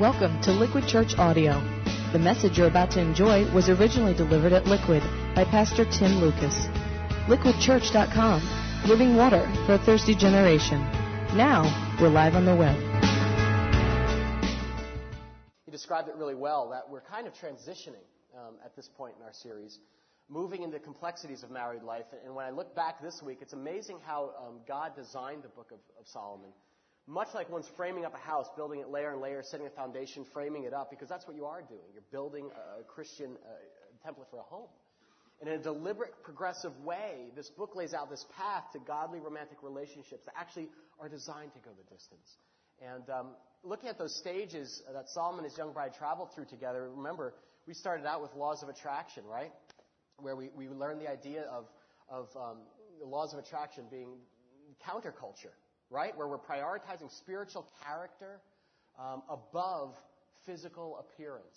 Welcome to Liquid Church Audio. The message you're about to enjoy was originally delivered at Liquid by Pastor Tim Lucas. LiquidChurch.com, living water for a thirsty generation. Now, we're live on the web. He described it really well that we're kind of transitioning um, at this point in our series, moving into complexities of married life. And when I look back this week, it's amazing how um, God designed the book of, of Solomon much like one's framing up a house, building it layer and layer, setting a foundation, framing it up, because that's what you are doing. You're building a Christian uh, template for a home. And in a deliberate, progressive way, this book lays out this path to godly romantic relationships that actually are designed to go the distance. And um, looking at those stages that Solomon and his young bride traveled through together, remember, we started out with laws of attraction, right? Where we, we learned the idea of, of um, the laws of attraction being counterculture right? Where we're prioritizing spiritual character um, above physical appearance.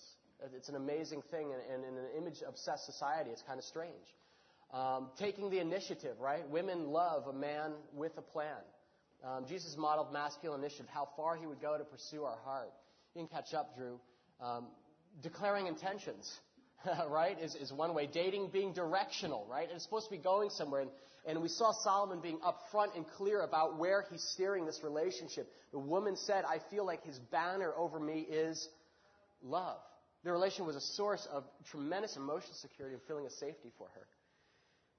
It's an amazing thing, and, in an image obsessed society, it's kind of strange. Um, taking the initiative, right? Women love a man with a plan. Um, Jesus modeled masculine initiative, how far he would go to pursue our heart. You can catch up, Drew. Um, declaring intentions, right, is, is one way. Dating being directional, right? It's supposed to be going somewhere. And, and we saw Solomon being upfront and clear about where he's steering this relationship. The woman said, I feel like his banner over me is love. The relation was a source of tremendous emotional security and feeling of safety for her.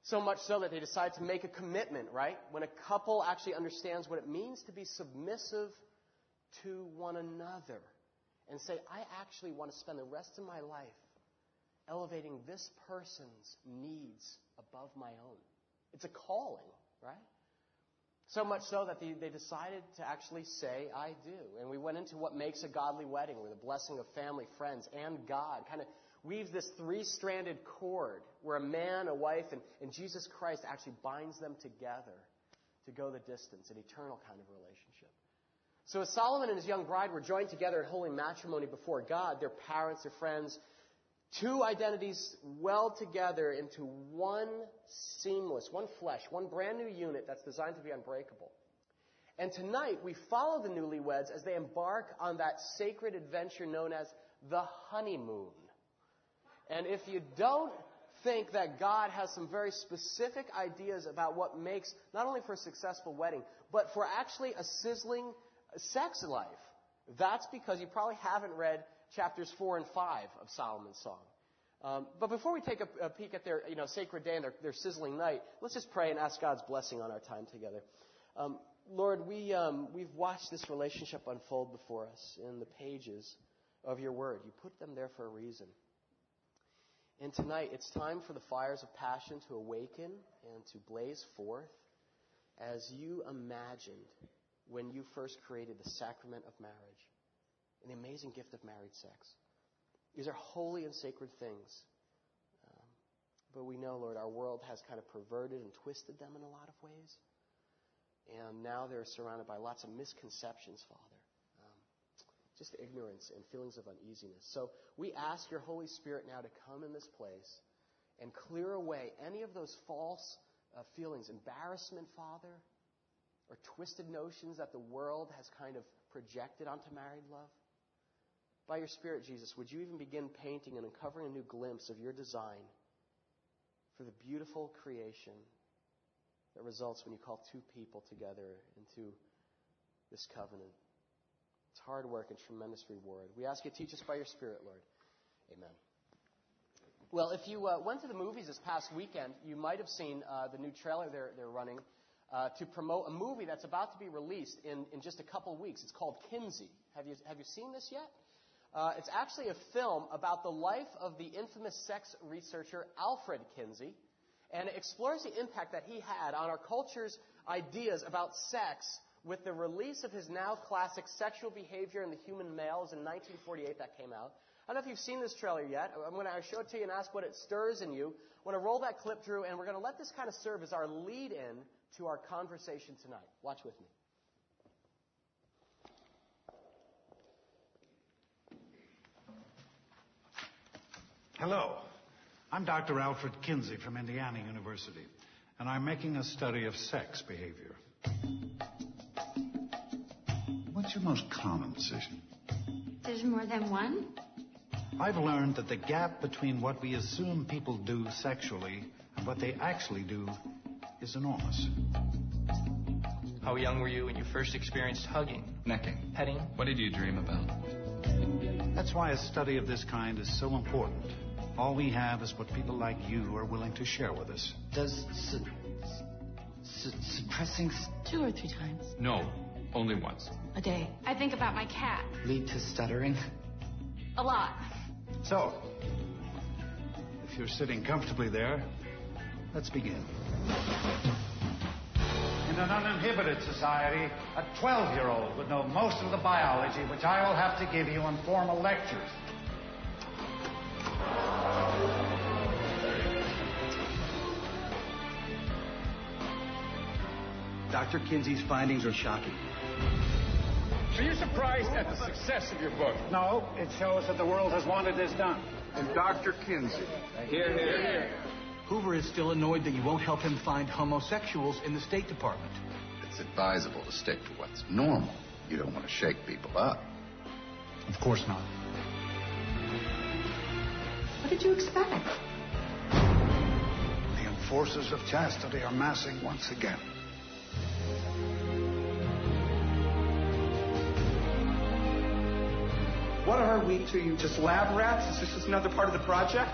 So much so that they decided to make a commitment, right? When a couple actually understands what it means to be submissive to one another and say, I actually want to spend the rest of my life elevating this person's needs above my own. It's a calling, right? So much so that they, they, decided to actually say, I do. And we went into what makes a godly wedding, where the blessing of family, friends, and God kind of weaves this three stranded cord where a man, a wife, and, and Jesus Christ actually binds them together to go the distance, an eternal kind of relationship. So as Solomon and his young bride were joined together in holy matrimony before God, their parents, their friends, Two identities weld together into one seamless, one flesh, one brand new unit that's designed to be unbreakable. And tonight we follow the newlyweds as they embark on that sacred adventure known as the honeymoon. And if you don't think that God has some very specific ideas about what makes not only for a successful wedding, but for actually a sizzling sex life, that's because you probably haven't read chapters 4 and 5 of Solomon's Song. Um, but before we take a, a, peek at their you know, sacred day and their, their, sizzling night, let's just pray and ask God's blessing on our time together. Um, Lord, we, um, we've watched this relationship unfold before us in the pages of your word. You put them there for a reason. And tonight, it's time for the fires of passion to awaken and to blaze forth as you imagined when you first created the sacrament of marriage the amazing gift of married sex. These are holy and sacred things. Um, but we know, Lord, our world has kind of perverted and twisted them in a lot of ways. And now they're surrounded by lots of misconceptions, Father. Um, just ignorance and feelings of uneasiness. So we ask your Holy Spirit now to come in this place and clear away any of those false uh, feelings, embarrassment, Father, or twisted notions that the world has kind of projected onto married love. By your Spirit, Jesus, would you even begin painting and uncovering a new glimpse of your design for the beautiful creation that results when you call two people together into this covenant? It's hard work and tremendous reward. We ask you to teach us by your Spirit, Lord. Amen. Well, if you uh, went to the movies this past weekend, you might have seen uh, the new trailer they're, they're running uh, to promote a movie that's about to be released in, in just a couple weeks. It's called Kinsey. Have you, have you seen this yet? Uh, it's actually a film about the life of the infamous sex researcher Alfred Kinsey, and it explores the impact that he had on our culture's ideas about sex with the release of his now classic Sexual Behavior in the Human Males in 1948 that came out. I don't know if you've seen this trailer yet. I'm going to show it to you and ask what it stirs in you. I'm going to roll that clip through, and we're going to let this kind of serve as our lead in to our conversation tonight. Watch with me. Hello. I'm Dr. Alfred Kinsey from Indiana University, and I'm making a study of sex behavior. What's your most common decision? There's more than one? I've learned that the gap between what we assume people do sexually and what they actually do is enormous. How young were you when you first experienced hugging? Necking. Petting? What did you dream about? That's why a study of this kind is so important. All we have is what people like you are willing to share with us. Does su- su- suppressing s- Two or three times No, only once. a day. I think about my cat. lead to stuttering? A lot. So, if you're sitting comfortably there, let's begin. In an uninhibited society, a 12 year old would know most of the biology which I will have to give you in formal lectures. Dr. Kinsey's findings are shocking. Are you surprised at the success of your book? No, it shows that the world has wanted this done. And Dr. Kinsey. Here, here, here. Hoover is still annoyed that you won't help him find homosexuals in the State Department. It's advisable to stick to what's normal. You don't want to shake people up. Of course not. What did you expect? The enforcers of chastity are massing once again. What are we to you? Just lab rats? Is this just another part of the project?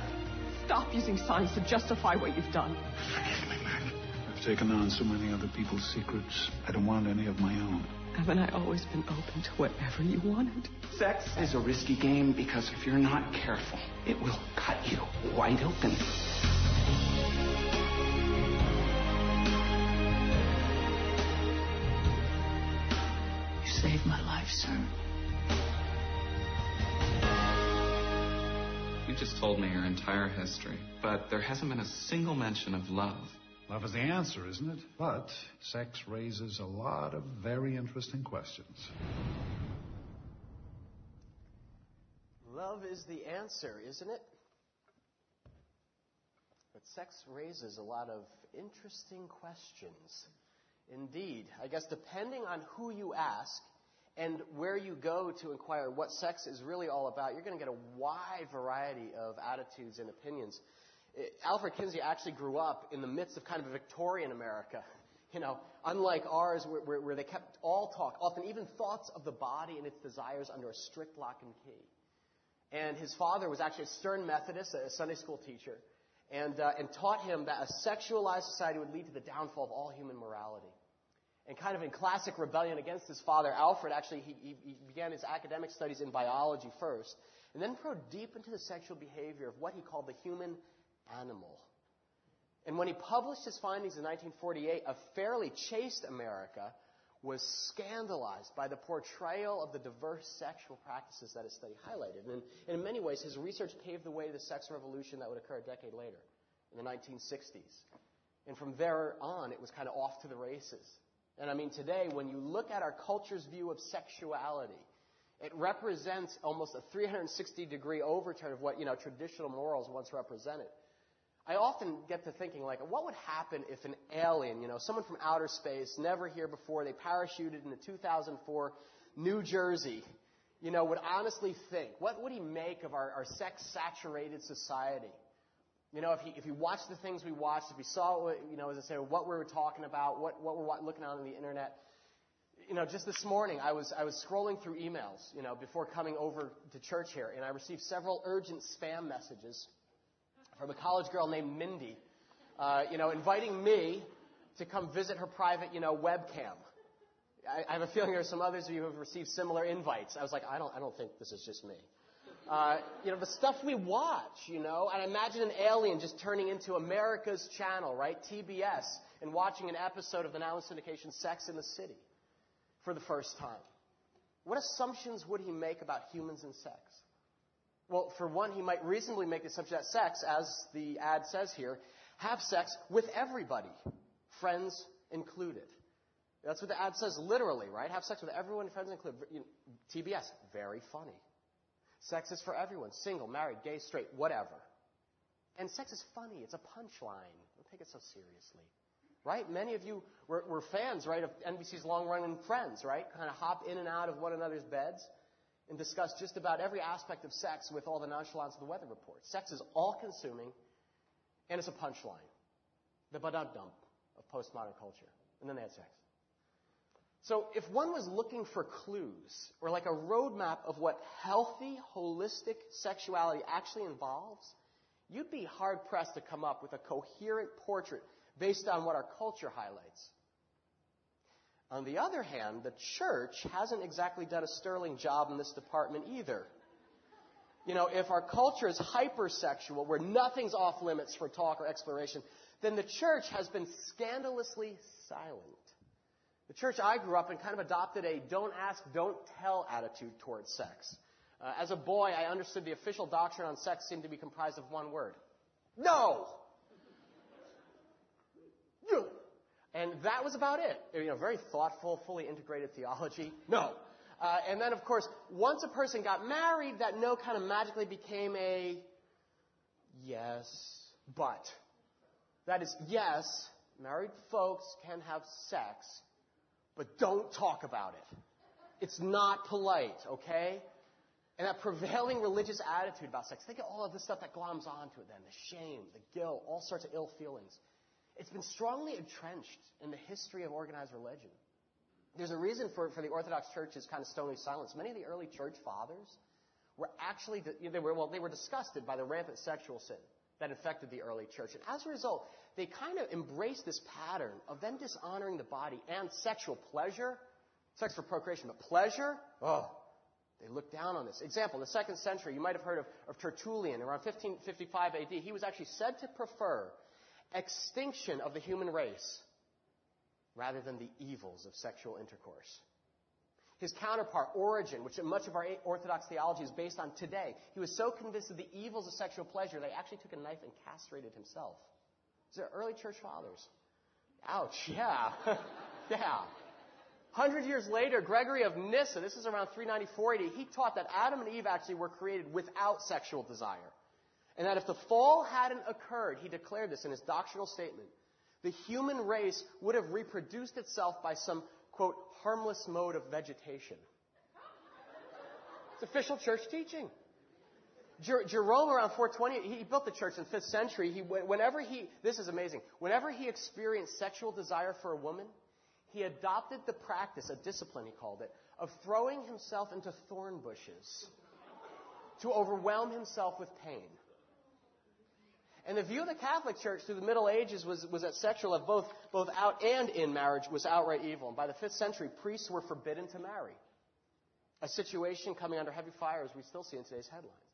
Stop using science to justify what you've done. Forgive me, Mac. I've taken on so many other people's secrets. I don't want any of my own. Haven't I always been open to whatever you wanted? Sex is a risky game because if you're not careful, it will cut you wide open. You saved my life, sir. You just told me your entire history, but there hasn't been a single mention of love. Love is the answer, isn't it? But sex raises a lot of very interesting questions. Love is the answer, isn't it? But sex raises a lot of interesting questions. Indeed. I guess depending on who you ask and where you go to inquire what sex is really all about, you're going to get a wide variety of attitudes and opinions. Eh, Alfred Kinsey actually grew up in the midst of kind of a Victorian America. You know, unlike ours, where, where, where they kept all talk, often even thoughts of the body and its desires under a strict lock and key. And his father was actually a stern Methodist, a Sunday school teacher, and, uh, and taught him that a sexualized society would lead to the downfall of all human morality. And kind of in classic rebellion against his father, Alfred actually he, he, began his academic studies in biology first, and then probed deep into the sexual behavior of what he called the human animal. And when he published his findings in 1948, a fairly chaste America was scandalized by the portrayal of the diverse sexual practices that his study highlighted. And in many ways, his research paved the way to the sex revolution that would occur a decade later, in the 1960s. And from there on, it was kind of off to the races. And I mean, today, when you look at our culture's view of sexuality, it represents almost a 360 degree overturn of what, you know, traditional morals once represented. I often get to thinking, like, what would happen if an alien, you know, someone from outer space, never here before, they parachuted into 2004 New Jersey, you know, would honestly think, what would he make of our, our sex saturated society? You know, if he, if he watched the things we watched, if he saw, what, you know, as I say, what we were talking about, what, what we're looking on the internet, you know, just this morning I was, I was scrolling through emails, you know, before coming over to church here, and I received several urgent spam messages from a college girl named Mindy, uh, you know, inviting me to come visit her private, you know, webcam. I, I have a feeling there are some others of you who have received similar invites. I was like, I don't, I don't think this is just me. Uh, you know, the stuff we watch, you know, and imagine an alien just turning into America's channel, right? TBS, and watching an episode of the now in syndication Sex in the City for the first time. What assumptions would he make about humans and sex? Well, for one, he might reasonably make the assumption that sex, as the ad says here, have sex with everybody, friends included. That's what the ad says literally, right? Have sex with everyone, friends included. TBS, very funny. Sex is for everyone, single, married, gay, straight, whatever. And sex is funny. It's a punchline. Don't take it so seriously. Right? Many of you were, were fans, right, of NBC's long running Friends, right? Kind of hop in and out of one another's beds. and discuss just about every aspect of sex with all the nonchalance of the weather report. Sex is all consuming, and it's a punchline. The badum dump of postmodern culture. And then they had sex. So if one was looking for clues or like a roadmap of what healthy, holistic sexuality actually involves, you'd be hard pressed to come up with a coherent portrait based on what our culture highlights. On the other hand, the church hasn't exactly done a sterling job in this department either. You know, if our culture is hypersexual, where nothing's off limits for talk or exploration, then the church has been scandalously silent. The church I grew up in kind of adopted a don't ask, don't tell attitude towards sex. Uh, as a boy, I understood the official doctrine on sex seemed to be comprised of one word. No! And that was about it. You know, very thoughtful, fully integrated theology. No. Uh, and then, of course, once a person got married, that no kind of magically became a yes, but. That is, yes, married folks can have sex, but don't talk about it. It's not polite, okay? And that prevailing religious attitude about sex, think of all of the stuff that gloms onto it then the shame, the guilt, all sorts of ill feelings. It's been strongly entrenched in the history of organized religion. There's a reason for, for the Orthodox Church's kind of stony silence. Many of the early church fathers were actually, they were, well, they were disgusted by the rampant sexual sin that infected the early church. And as a result, they kind of embrace this pattern of them dishonoring the body and sexual pleasure, sex for procreation, but pleasure, oh, they look down on this. Example, the second century, you might have heard of, of Tertullian around 1555 AD. He was actually said to prefer extinction of the human race rather than the evils of sexual intercourse. His counterpart, Origen, which much of our Orthodox theology is based on today, he was so convinced of the evils of sexual pleasure he actually took a knife and castrated himself. These are early church fathers. Ouch, yeah. yeah. Hundred years later, Gregory of Nyssa, this is around 394 AD, he taught that Adam and Eve actually were created without sexual desire. And that if the fall hadn't occurred, he declared this in his doctrinal statement, the human race would have reproduced itself by some, quote, harmless mode of vegetation. It's official church teaching. Jer- Jerome around 420, he built the church in the 5th century. He, whenever he, this is amazing, whenever he experienced sexual desire for a woman, he adopted the practice, a discipline he called it, of throwing himself into thorn bushes to overwhelm himself with pain. And the view of the Catholic Church through the Middle Ages was, was that sexual love, both, both out and in marriage, was outright evil. And by the 5th century, priests were forbidden to marry. A situation coming under heavy fire as we still see in today's headlines.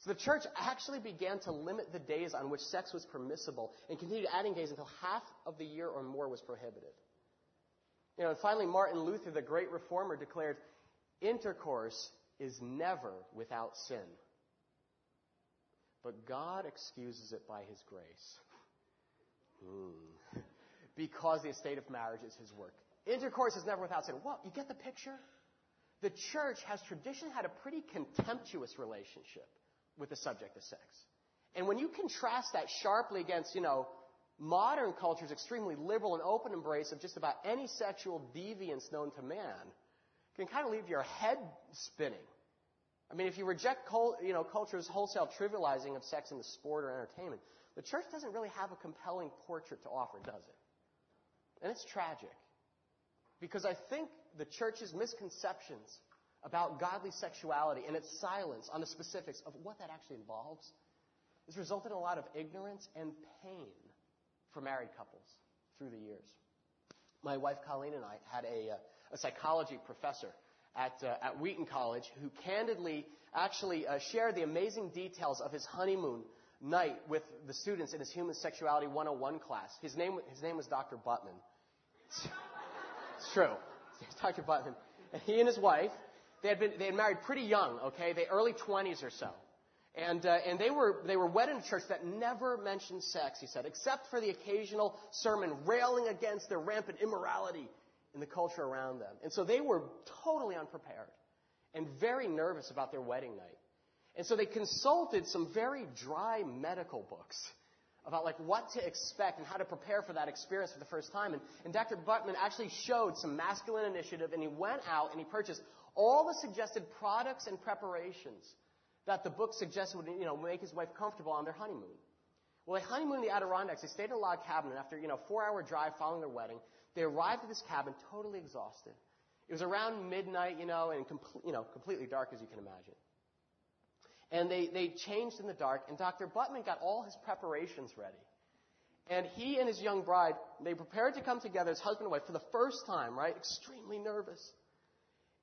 So the church actually began to limit the days on which sex was permissible and continued adding days until half of the year or more was prohibited. You know, and finally, Martin Luther, the great reformer, declared, intercourse is never without sin. But God excuses it by His grace. Mm. Because the estate of marriage is His work. Intercourse is never without sin. What? You get the picture? The church has traditionally had a pretty contemptuous relationship with the subject of sex. And when you contrast that sharply against, you know, modern culture's extremely liberal and open embrace of just about any sexual deviance known to man, it can kind of leave your head spinning. I mean, if you reject you know, culture's wholesale trivializing of sex in the sport or entertainment, the church doesn't really have a compelling portrait to offer, does it? And it's tragic. Because I think the church's misconceptions about godly sexuality and its silence on the specifics of what that actually involves has resulted in a lot of ignorance and pain for married couples through the years. My wife Colleen and I had a, uh, a psychology professor at, uh, at Wheaton College who candidly actually uh, shared the amazing details of his honeymoon night with the students in his Human Sexuality 101 class. His name, his name was Dr. Buttman. It's, it's true. It's Dr. Buttman. And he and his wife, they had, been, they had married pretty young, okay? They early 20s or so. And, uh, and they, were, they were wed in a church that never mentioned sex, he said, except for the occasional sermon railing against their rampant immorality in the culture around them. And so they were totally unprepared and very nervous about their wedding night. And so they consulted some very dry medical books about like what to expect and how to prepare for that experience for the first time. And, and Dr. Buttman actually showed some masculine initiative and he went out and he purchased all the suggested products and preparations that the book suggested would you know, make his wife comfortable on their honeymoon. Well, they honeymooned in the Adirondacks. They stayed in a log cabin, and after you know four hour drive following their wedding, they arrived at this cabin totally exhausted. It was around midnight, you know, and com- you know, completely dark as you can imagine. And they, they changed in the dark, and Dr. Buttman got all his preparations ready. And he and his young bride, they prepared to come together as husband and wife for the first time, right? Extremely nervous.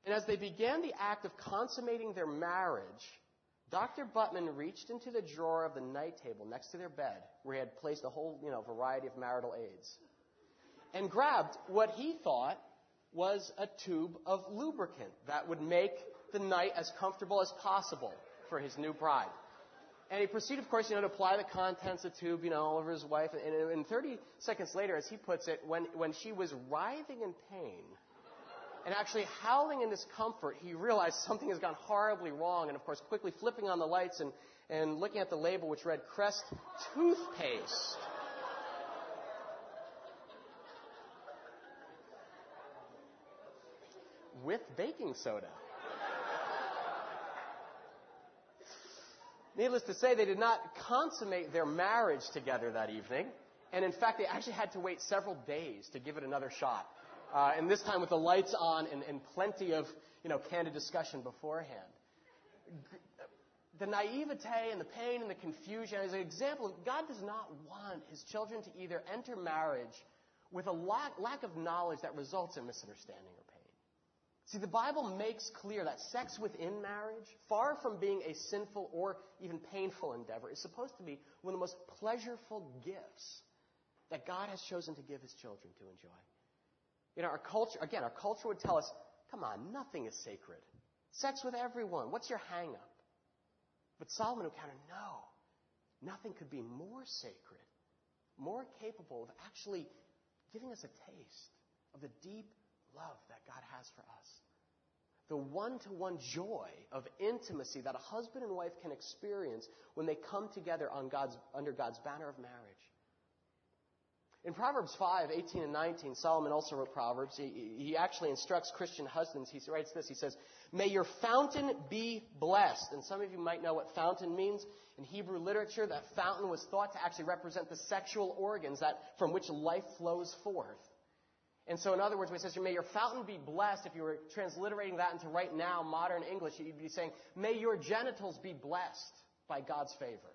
And as they began the act of consummating their marriage, Dr. Buttman reached into the drawer of the night table next to their bed, where he had placed a whole, you know, variety of marital aids, and grabbed what he thought was a tube of lubricant that would make the night as comfortable as possible for his new bride. And he proceeded, of course, you know, to apply the contents of the tube, you know, all over his wife. And, and 30 seconds later, as he puts it, when, when she was writhing in pain and actually howling in discomfort, he realized something has gone horribly wrong. And, of course, quickly flipping on the lights and, and looking at the label, which read Crest Toothpaste. With baking soda. Needless to say, they did not consummate their marriage together that evening. And in fact, they actually had to wait several days to give it another shot. Uh, and this time with the lights on and, and plenty of, you know, candid discussion beforehand. The naivete and the pain and the confusion is an example God does not want his children to either enter marriage with a lack, lack of knowledge that results in misunderstanding or pain. See, the Bible makes clear that sex within marriage, far from being a sinful or even painful endeavor, is supposed to be one of the most pleasureful gifts that God has chosen to give his children to enjoy. You know, our culture, again, our culture would tell us, come on, nothing is sacred. Sex with everyone. What's your hang up? But Solomon would counter, no. Nothing could be more sacred, more capable of actually giving us a taste of the deep love that God has for us. The one to one joy of intimacy that a husband and wife can experience when they come together God's, under God's banner of marriage. In Proverbs 5, 18 and 19, Solomon also wrote Proverbs. He, he, actually instructs Christian husbands. He writes this. He says, May your fountain be blessed. And some of you might know what fountain means. In Hebrew literature, that fountain was thought to actually represent the sexual organs that, from which life flows forth. And so, in other words, when it says, May your fountain be blessed, if you were transliterating that into right now modern English, you'd be saying, May your genitals be blessed by God's favor.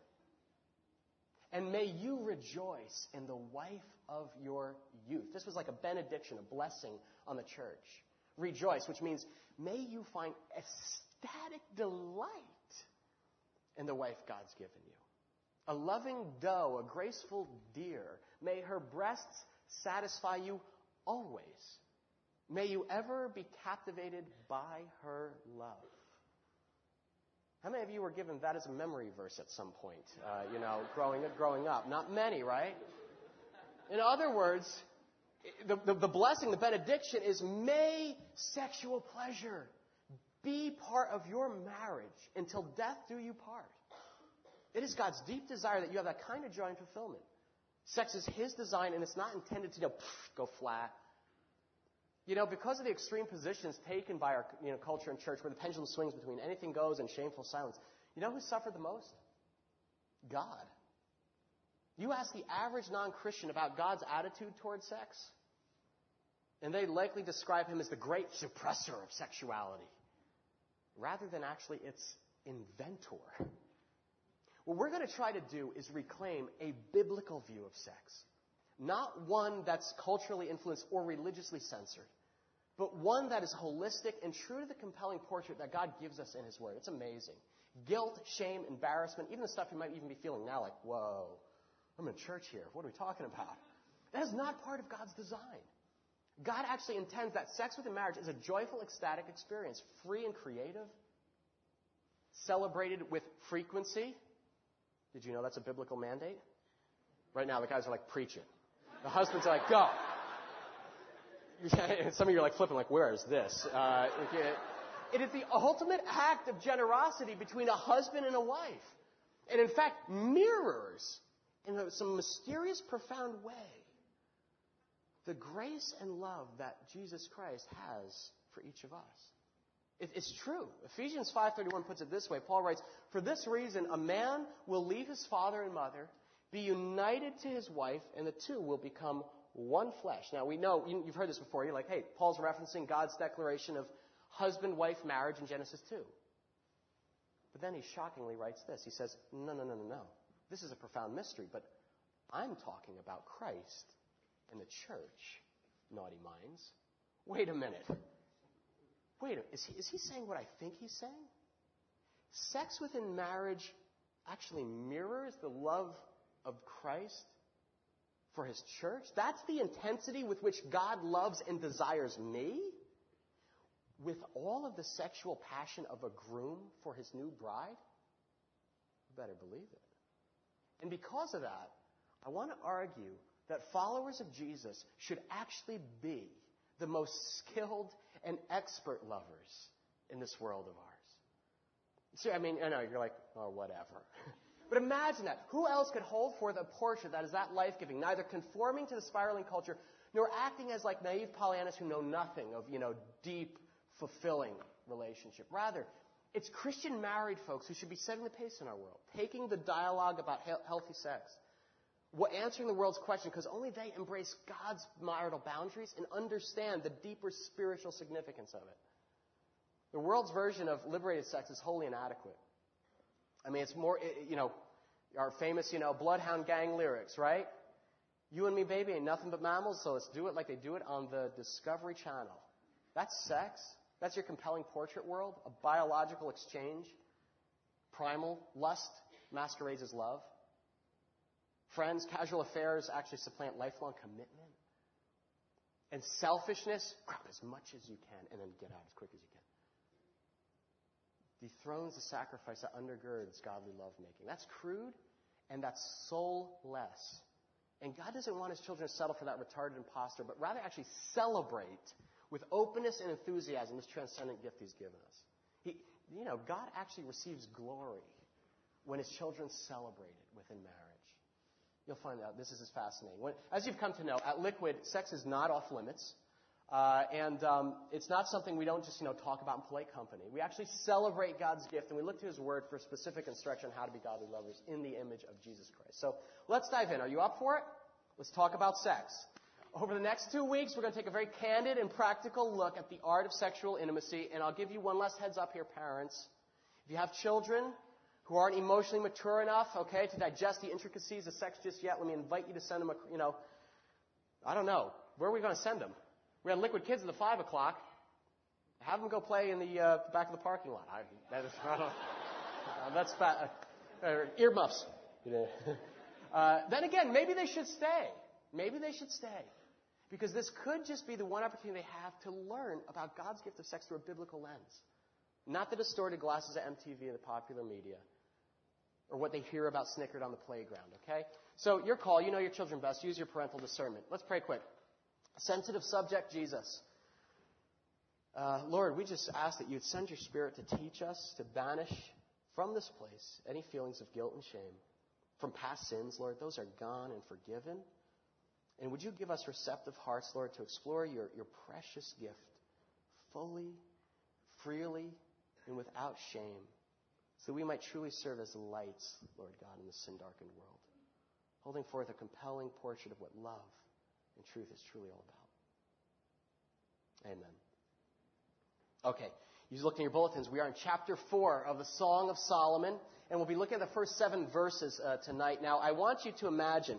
And may you rejoice in the wife of your youth. This was like a benediction, a blessing on the church. Rejoice, which means may you find ecstatic delight in the wife God's given you. A loving doe, a graceful deer. May her breasts satisfy you always. May you ever be captivated by her love. How many of you were given that as a memory verse at some point, uh, you know, growing, growing up? Not many, right? In other words, the, the, the blessing, the benediction is may sexual pleasure be part of your marriage until death do you part. It is God's deep desire that you have that kind of joy and fulfillment. Sex is His design, and it's not intended to you know, go flat. You know, because of the extreme positions taken by our you know, culture and church, where the pendulum swings between anything goes and shameful silence, you know who suffered the most? God. You ask the average non Christian about God's attitude toward sex, and they likely describe him as the great suppressor of sexuality, rather than actually its inventor. What we're going to try to do is reclaim a biblical view of sex. Not one that's culturally influenced or religiously censored, but one that is holistic and true to the compelling portrait that God gives us in His Word. It's amazing. Guilt, shame, embarrassment, even the stuff you might even be feeling now, like, whoa, I'm in church here. What are we talking about? That is not part of God's design. God actually intends that sex within marriage is a joyful, ecstatic experience, free and creative, celebrated with frequency. Did you know that's a biblical mandate? Right now, the guys are like preaching. The husbands are like, go. Some of you are like flipping, like, where is this? Uh, it is the ultimate act of generosity between a husband and a wife. And in fact, mirrors in some mysterious, profound way, the grace and love that Jesus Christ has for each of us. It's true. Ephesians 5:31 puts it this way. Paul writes, "For this reason a man will leave his father and mother, be united to his wife, and the two will become one flesh." Now we know you've heard this before. You're like, "Hey, Paul's referencing God's declaration of husband-wife marriage in Genesis 2." But then he shockingly writes this. He says, "No, no, no, no, no. This is a profound mystery, but I'm talking about Christ and the church, naughty minds. Wait a minute. Wait. Is he, is he saying what I think he's saying? Sex within marriage actually mirrors the love of Christ for his church? That's the intensity with which God loves and desires me? With all of the sexual passion of a groom for his new bride? You better believe it. And because of that, I want to argue that followers of Jesus should actually be the most skilled and expert lovers in this world of ours. See, I mean, I know you're like, oh, whatever. but imagine that. Who else could hold forth a portrait that is that life giving, neither conforming to the spiraling culture nor acting as like naive Pollyannas who know nothing of, you know, deep, fulfilling relationship. Rather, it's Christian married folks who should be setting the pace in our world, taking the dialogue about he- healthy sex, what, answering the world's question, because only they embrace God's marital boundaries and understand the deeper spiritual significance of it. The world's version of liberated sex is wholly inadequate. I mean, it's more, you know, our famous, you know, Bloodhound Gang lyrics, right? You and me, baby, ain't nothing but mammals, so let's do it like they do it on the Discovery Channel. That's sex. That's your compelling portrait world, a biological exchange. Primal lust masquerades as love. Friends, casual affairs actually supplant lifelong commitment. And selfishness, grab as much as you can and then get out as quick as you can. Dethrones the sacrifice that undergirds godly lovemaking. That's crude and that's soulless. And God doesn't want his children to settle for that retarded impostor, but rather actually celebrate with openness and enthusiasm this transcendent gift He's given us. He, you know, God actually receives glory when His children celebrate it within marriage. You'll find out this is fascinating. When, as you've come to know, at Liquid, sex is not off limits. Uh, and um, it's not something we don't just you know talk about in polite company. We actually celebrate God's gift, and we look to His Word for specific instruction on how to be godly lovers in the image of Jesus Christ. So let's dive in. Are you up for it? Let's talk about sex. Over the next two weeks, we're going to take a very candid and practical look at the art of sexual intimacy. And I'll give you one last heads up here, parents. If you have children who aren't emotionally mature enough, okay, to digest the intricacies of sex just yet, let me invite you to send them a, you know, I don't know. Where are we going to send them? We had Liquid Kids at the 5 o'clock. Have them go play in the, uh, back of the parking lot. I, that is, I uh, that's bad. Uh, earmuffs. uh, then again, maybe they should stay. Maybe they should stay. Because this could just be the one opportunity they have to learn about God's gift of sex through a biblical lens. Not the distorted glasses of MTV and the popular media. Or what they hear about snickered on the playground, okay? So your call, you know your children best. Use your parental discernment. Let's pray quick. Sensitive subject, Jesus. Uh, Lord, we just ask that you'd send your spirit to teach us, to banish from this place any feelings of guilt and shame. From past sins, Lord, those are gone and forgiven. And would you give us receptive hearts, Lord, to explore your, your precious gift fully, freely, and without shame, so we might truly serve as lights, Lord God, in this sin darkened world, holding forth a compelling portrait of what love and truth is truly all about. Amen. Okay, you look in your bulletins. We are in chapter 4 of the Song of Solomon, and we'll be looking at the first seven verses uh, tonight. Now, I want you to imagine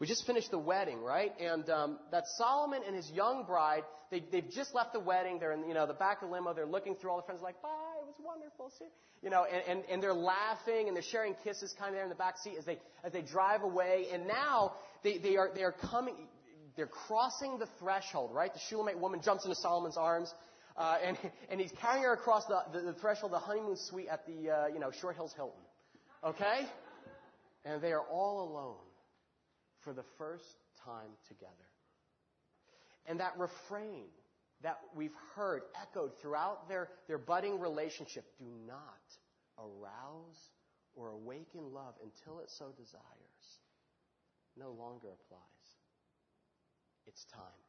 we just finished the wedding, right? And um, that Solomon and his young bride, they, they've just left the wedding. They're in you know the back of the limo. They're looking through all the friends, like, "Bye, it was wonderful." See? You know, and, and, and they're laughing and they're sharing kisses, kind of there in the back seat as they as they drive away. And now they, they are they are coming. They're crossing the threshold, right? The Shulamite woman jumps into Solomon's arms. Uh, and, and he's carrying her across the, the, the threshold the honeymoon suite at the, uh, you know, Short Hills Hilton. Okay? And they are all alone for the first time together. And that refrain that we've heard echoed throughout their, their budding relationship do not arouse or awaken love until it so desires. no longer applies. It's time.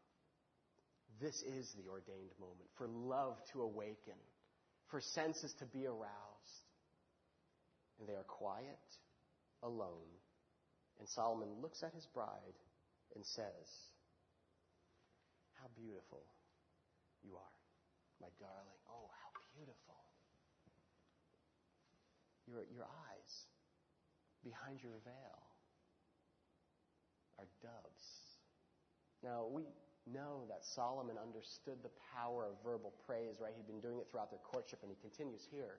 This is the ordained moment for love to awaken, for senses to be aroused. And they are quiet, alone, and Solomon looks at his bride and says, How beautiful you are, my darling. Oh, how beautiful. Your, your eyes behind your veil are doves. Now, we know that Solomon understood the power of verbal praise, right? He'd been doing it throughout their courtship, and he continues here.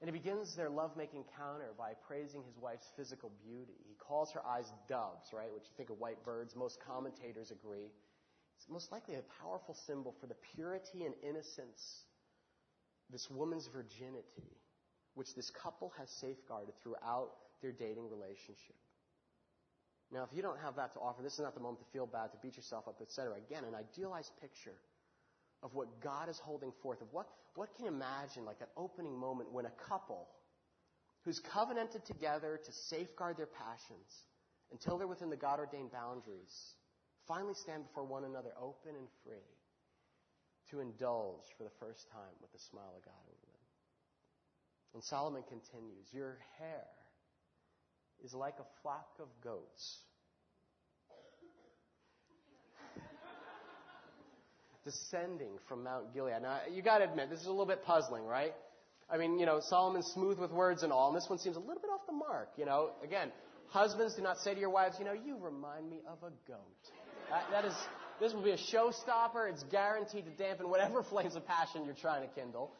And he begins their lovemaking encounter by praising his wife's physical beauty. He calls her eyes doves, right? Which you think of white birds. Most commentators agree. It's most likely a powerful symbol for the purity and innocence, this woman's virginity, which this couple has safeguarded throughout their dating relationship. Now, if you don't have that to offer, this is not the moment to feel bad, to beat yourself up, etc. Again, an idealized picture of what God is holding forth, of what, what can you imagine, like that opening moment when a couple who's covenanted together to safeguard their passions until they're within the God ordained boundaries finally stand before one another open and free to indulge for the first time with the smile of God over them. And Solomon continues, Your hair is like a flock of goats descending from Mount Gilead. Now, you got to admit, this is a little bit puzzling, right? I mean, you know, Solomon's smooth with words and all, and this one seems a little bit off the mark. You know, again, husbands do not say to your wives, you know, you remind me of a goat. that, that is, this will be a showstopper. It's guaranteed to dampen whatever flames of passion you're trying to kindle.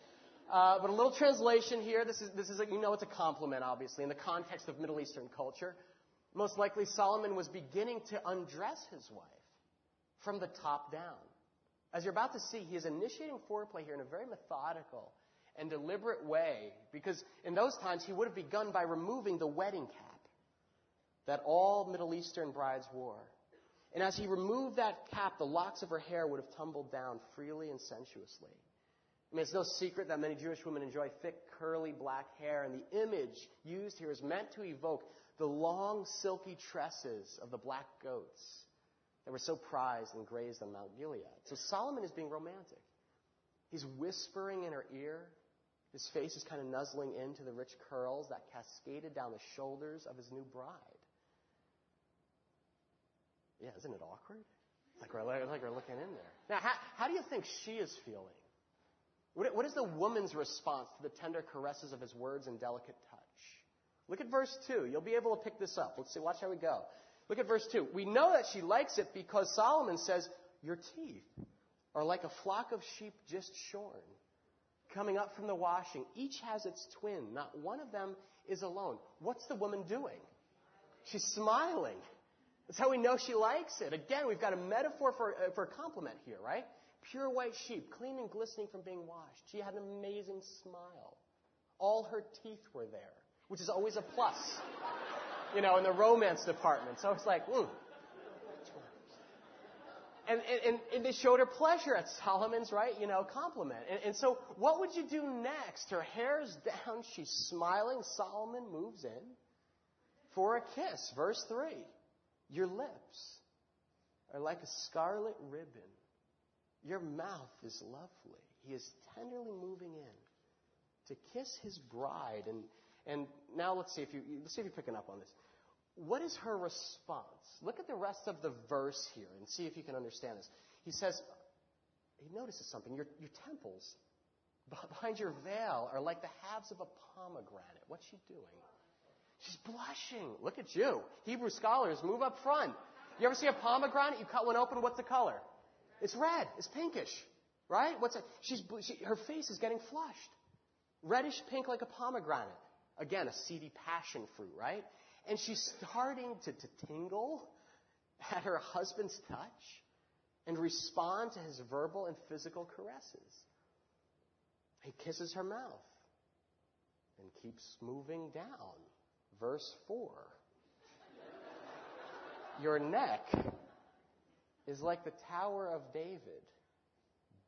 Uh, but a little translation here. This is, this is a, you know, it's a compliment, obviously, in the context of Middle Eastern culture. Most likely, Solomon was beginning to undress his wife from the top down. As you're about to see, he is initiating foreplay here in a very methodical and deliberate way because in those times he would have begun by removing the wedding cap that all Middle Eastern brides wore. And as he removed that cap, the locks of her hair would have tumbled down freely and sensuously. I mean, it's no secret that many Jewish women enjoy thick, curly black hair, and the image used here is meant to evoke the long, silky tresses of the black goats that were so prized and grazed on Mount Gilead. So Solomon is being romantic. He's whispering in her ear. His face is kind of nuzzling into the rich curls that cascaded down the shoulders of his new bride. Yeah, isn't it awkward? Like we're, like we're looking in there. Now, how, how do you think she is feeling? What, is the woman's response to the tender caresses of his words and delicate touch? Look at verse 2. You'll be able to pick this up. Let's see. Watch how we go. Look at verse 2. We know that she likes it because Solomon says, Your teeth are like a flock of sheep just shorn, coming up from the washing. Each has its twin. Not one of them is alone. What's the woman doing? She's smiling. That's how we know she likes it. Again, we've got a metaphor for, uh, for a compliment here, right? Pure white sheep, clean and glistening from being washed. She had an amazing smile. All her teeth were there, which is always a plus you know, in the romance department. So it's like, mm. And, and, and they showed her pleasure at Solomon's, right, you know, compliment. And, and so what would you do next? Her hair's down, she's smiling. Solomon moves in for a kiss. Verse 3. Your lips are like a scarlet ribbon. Your mouth is lovely. He is tenderly moving in to kiss his bride. And and now let's see if you let's see if you're picking up on this. What is her response? Look at the rest of the verse here and see if you can understand this. He says, he notices something. Your, your temples behind your veil are like the halves of a pomegranate. What's she doing? She's blushing. Look at you. Hebrew scholars, move up front. You ever see a pomegranate? You cut one open, what's the color? It's red. It's pinkish. Right? What's it? She's, she, her face is getting flushed. Reddish pink like a pomegranate. Again, a seedy passion fruit, right? And she's starting to, to tingle at her husband's touch and respond to his verbal and physical caresses. He kisses her mouth and keeps moving down. Verse 4. Your neck is like the Tower of David,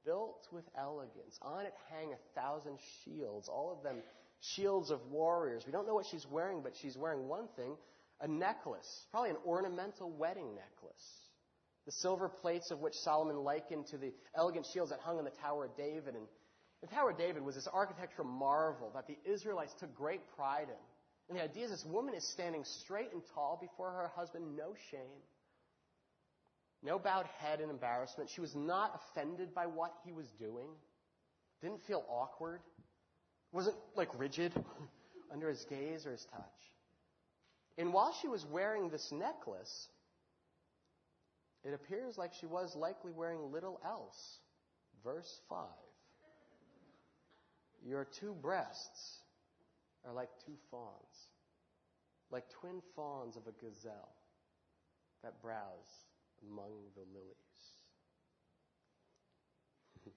built with elegance. On it hang a thousand shields, all of them shields of warriors. We don't know what she's wearing, but she's wearing one thing a necklace, probably an ornamental wedding necklace. The silver plates of which Solomon likened to the elegant shields that hung on the Tower of David. And the Tower of David was this architectural marvel that the Israelites took great pride in. And the idea is this woman is standing straight and tall before her husband, no shame, no bowed head in embarrassment. She was not offended by what he was doing, didn't feel awkward, wasn't like rigid under his gaze or his touch. And while she was wearing this necklace, it appears like she was likely wearing little else. Verse 5. Your two breasts are like two fawns, like twin fawns of a gazelle that browse among the lilies.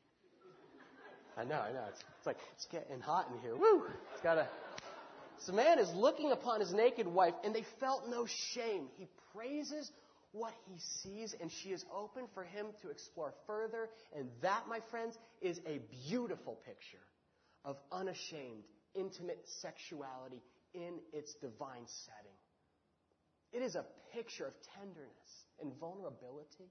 I know, I know. It's, it's, like, it's getting hot in here. Woo! It's got a. So man is looking upon his naked wife, and they felt no shame. He praises what he sees, and she is open for him to explore further. And that, my friends, is a beautiful picture of unashamed, intimate sexuality in its divine setting. It is a picture of tenderness and vulnerability.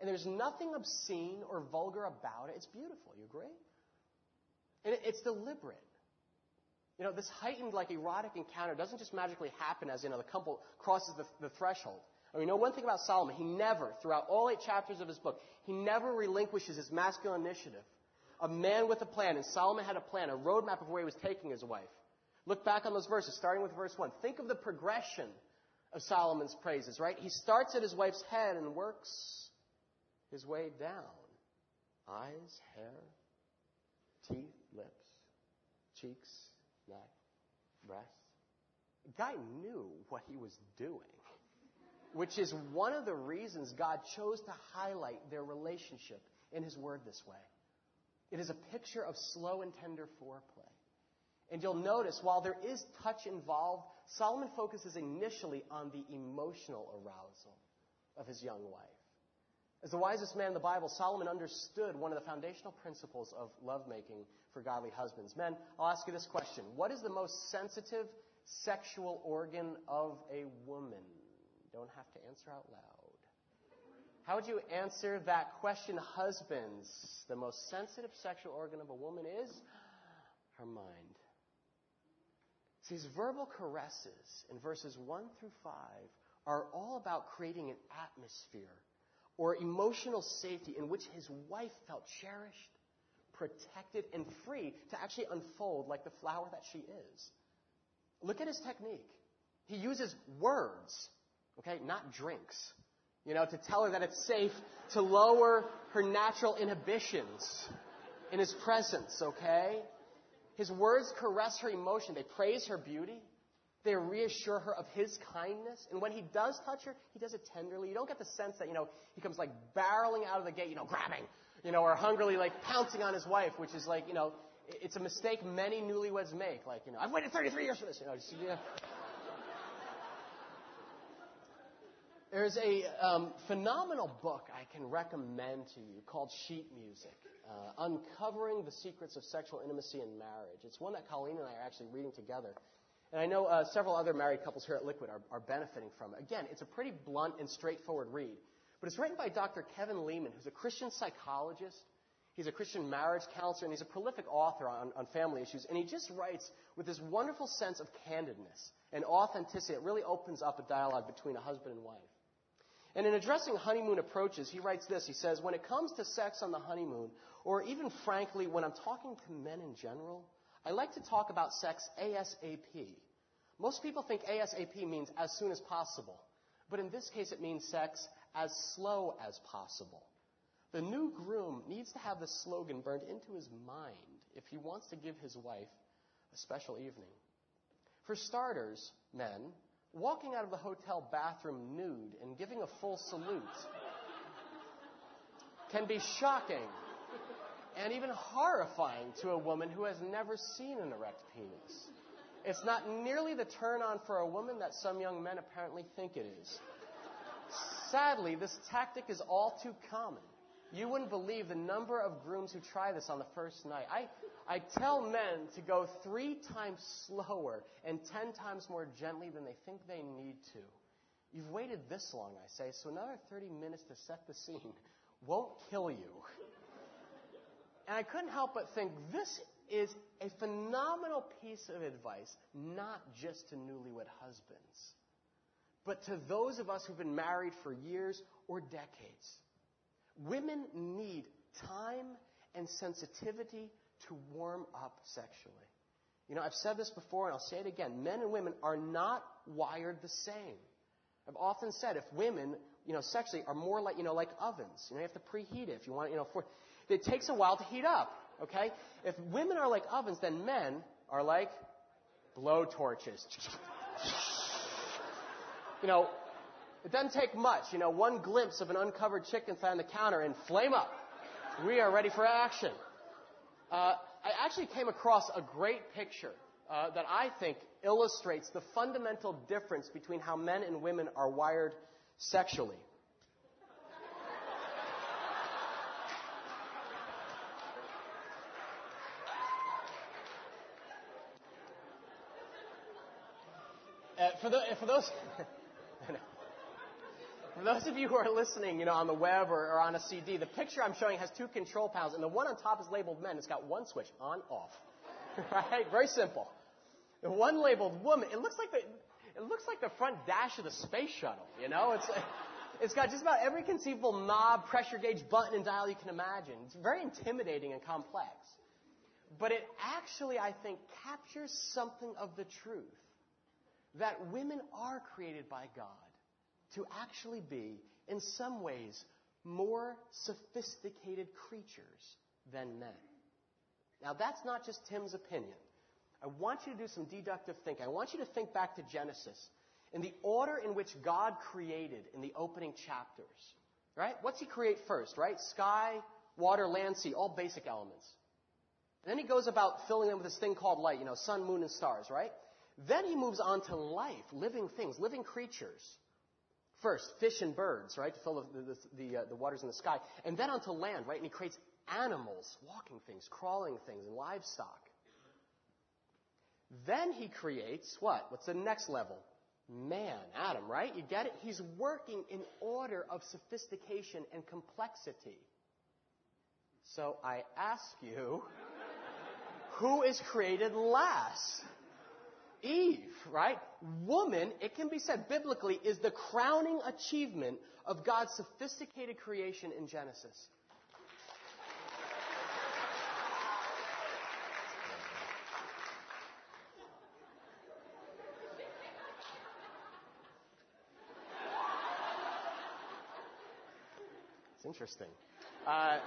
And there's nothing obscene or vulgar about it. It's beautiful. You agree? And it's deliberate. You know, this heightened, like, erotic encounter doesn't just magically happen as, you know, the couple crosses the, the threshold. I mean, know one thing about Solomon, he never, throughout all eight chapters of his book, he never relinquishes his masculine initiative. A man with a plan, and Solomon had a plan, a roadmap of where he was taking his wife. Look back on those verses, starting with verse 1. Think of the progression of Solomon's praises, right? He starts at his wife's head and works his way down. Eyes, hair, teeth, lips, cheeks, neck, breasts. The guy knew what he was doing, which is one of the reasons God chose to highlight their relationship in his word this way. It is a picture of slow and tender foreplay. And you'll notice, while there is touch involved, Solomon focuses initially on the emotional arousal of his young wife. As the wisest man in the Bible, Solomon understood one of the foundational principles of lovemaking for godly husbands. Men, I'll ask you this question What is the most sensitive sexual organ of a woman? Don't have to answer out loud. How would you answer that question, husbands? The most sensitive sexual organ of a woman is her mind. See, his verbal caresses in verses 1 through 5 are all about creating an atmosphere or emotional safety in which his wife felt cherished, protected, and free to actually unfold like the flower that she is. Look at his technique. He uses words, okay, not drinks, you know, to tell her that it's safe to lower her natural inhibitions in his presence, okay? His words caress her emotion. They praise her beauty. They reassure her of his kindness. And when he does touch her, he does it tenderly. You don't get the sense that, you know, he comes like barreling out of the gate, you know, grabbing, you know, or hungrily like pouncing on his wife, which is like, you know, it's a mistake many newlyweds make. Like, you know, I've waited 33 years for this. You know, just, you know. There's a um, phenomenal book I can recommend to you called Sheet Music uh, Uncovering the Secrets of Sexual Intimacy in Marriage. It's one that Colleen and I are actually reading together. And I know uh, several other married couples here at Liquid are, are benefiting from it. Again, it's a pretty blunt and straightforward read. But it's written by Dr. Kevin Leman, who's a Christian psychologist. He's a Christian marriage counselor, and he's a prolific author on, on family issues. And he just writes with this wonderful sense of candidness and authenticity. It really opens up a dialogue between a husband and wife. And in addressing honeymoon approaches, he writes this. He says, When it comes to sex on the honeymoon, or even frankly, when I'm talking to men in general, I like to talk about sex ASAP. Most people think ASAP means as soon as possible. But in this case, it means sex as slow as possible. The new groom needs to have this slogan burned into his mind if he wants to give his wife a special evening. For starters, men, walking out of the hotel bathroom nude and giving a full salute can be shocking and even horrifying to a woman who has never seen an erect penis. It's not nearly the turn on for a woman that some young men apparently think it is. Sadly, this tactic is all too common. You wouldn't believe the number of grooms who try this on the first night. I, I tell men to go three times slower and ten times more gently than they think they need to. You've waited this long, I say, so another 30 minutes to set the scene won't kill you. And I couldn't help but think this is a phenomenal piece of advice, not just to newlywed husbands, but to those of us who've been married for years or decades. Women need time and sensitivity to warm up sexually. You know, I've said this before and I'll say it again. Men and women are not wired the same. I've often said if women, you know, sexually are more like, you know, like ovens. You know, you have to preheat it if you want, you know, for, it takes a while to heat up, okay? If women are like ovens, then men are like blow torches. You know, it doesn't take much. You know, one glimpse of an uncovered chicken on the counter and flame up. We are ready for action. Uh, I actually came across a great picture uh, that I think illustrates the fundamental difference between how men and women are wired sexually. Uh, for, the, for those, for those of you who are listening, you know, on the web or, or, on a CD, the picture I'm showing has two control panels, and the one on top is labeled men. It's got one switch, on, off. right? Very simple. The one labeled woman, it looks like the, it looks like the front dash of the space shuttle. You know, it's it's got just about every conceivable knob, pressure gauge, button, and dial you can imagine. It's very intimidating and complex. But it actually, I think, captures something of the truth that women are created by God to actually be, in some ways, more sophisticated creatures than men. Now, that's not just Tim's opinion. I want you to do some deductive thinking. I want you to think back to Genesis in the order in which God created in the opening chapters. Right? What's he create first, right? Sky, water, land, sea, all basic elements. And then he goes about filling them with this thing called light, you know, sun, moon, and stars, right? Then he moves on to life, living things, living creatures. First, fish and birds, right, to fill the, the, the, uh, the waters in the sky. And then onto land, right? And he creates animals, walking things, crawling things, and livestock. Then he creates what? What's the next level? Man, Adam, right? You get it? He's working in order of sophistication and complexity. So I ask you, who is created last? Eve, right? Woman, it can be said biblically, is the crowning achievement of God's sophisticated creation in Genesis. It's interesting. Uh,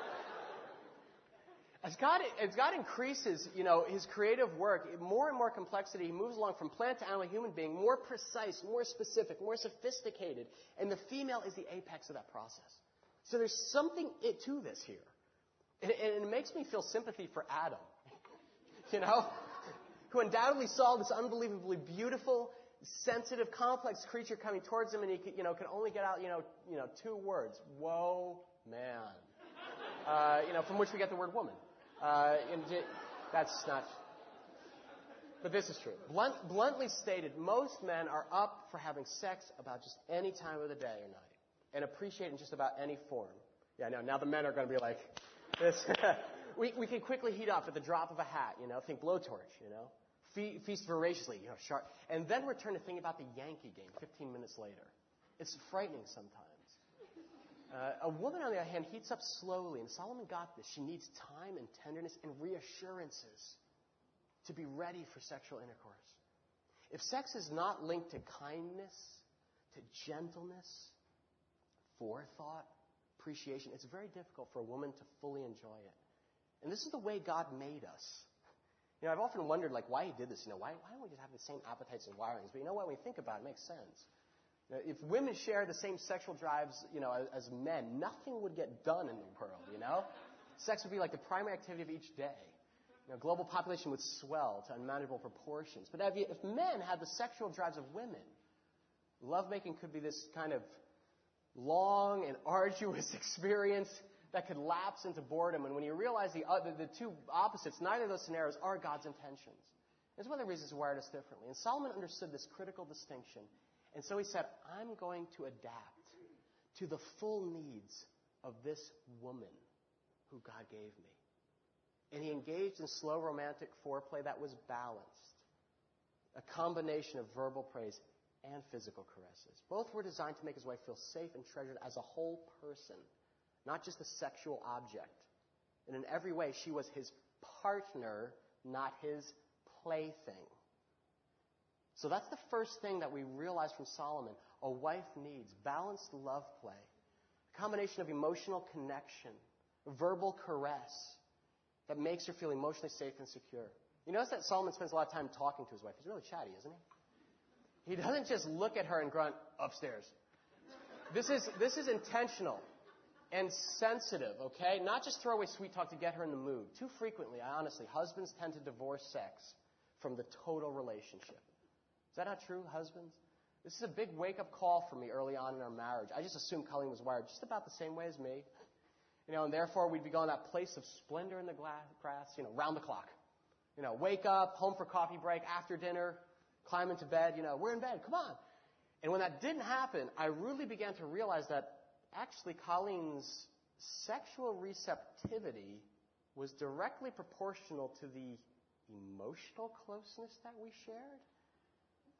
as God, as God increases, you know, his creative work, more and more complexity, he moves along from plant to animal, human being, more precise, more specific, more sophisticated. And the female is the apex of that process. So there's something to this here. And, and it makes me feel sympathy for Adam, you know, who undoubtedly saw this unbelievably beautiful, sensitive, complex creature coming towards him, and he could, you know, could only get out, you know, you know, two words: "Whoa, man." Uh, you know, from which we get the word woman. Uh, that's not. But this is true. Blunt, bluntly stated, most men are up for having sex about just any time of the day or night, and appreciate in just about any form. Yeah, no. Now the men are going to be like, this. we we can quickly heat up at the drop of a hat. You know, think blowtorch. You know, Fe- feast voraciously. You know, sharp, and then return to thinking about the Yankee game 15 minutes later. It's frightening sometimes. Uh, a woman, on the other hand, heats up slowly, and Solomon got this. She needs time and tenderness and reassurances to be ready for sexual intercourse. If sex is not linked to kindness, to gentleness, forethought, appreciation, it's very difficult for a woman to fully enjoy it. And this is the way God made us. You know, I've often wondered, like, why He did this. You know, why, why don't we just have the same appetites and wirings? But you know what? When we think about it, it makes sense. If women share the same sexual drives, you know, as, as, men, nothing would get done in the world, you know? Sex would be like the primary activity of each day. You know, global population would swell to unmanageable proportions. But if, you, if men had the sexual drives of women, lovemaking could be this kind of long and arduous experience that could lapse into boredom. And when you realize the, other, the two opposites, neither of those scenarios are God's intentions. It's one of the reasons He wired us differently. And Solomon understood this critical distinction. And so he said, I'm going to adapt to the full needs of this woman who God gave me. And he engaged in slow romantic foreplay that was balanced. A combination of verbal praise and physical caresses. Both were designed to make his wife feel safe and treasured as a whole person, not just a sexual object. And in every way, she was his partner, not his plaything. So that's the first thing that we realize from Solomon. A wife needs balanced love play, a combination of emotional connection, verbal caress that makes her feel emotionally safe and secure. You notice that Solomon spends a lot of time talking to his wife. He's really chatty, isn't he? He doesn't just look at her and grunt, upstairs. This is, this is intentional and sensitive, okay? Not just throwaway sweet talk to get her in the mood. Too frequently, I honestly, husbands tend to divorce sex from the total relationship. Is that not true, husbands? This is a big wake up call for me early on in our marriage. I just assumed Colleen was wired just about the same way as me. You know, and therefore we'd be going that place of splendor in the grass, you know, round the clock. You know, wake up, home for coffee break, after dinner, climb into bed, you know, we're in bed, come on. And when that didn't happen, I really began to realize that actually Colleen's sexual receptivity was directly proportional to the emotional closeness that we shared.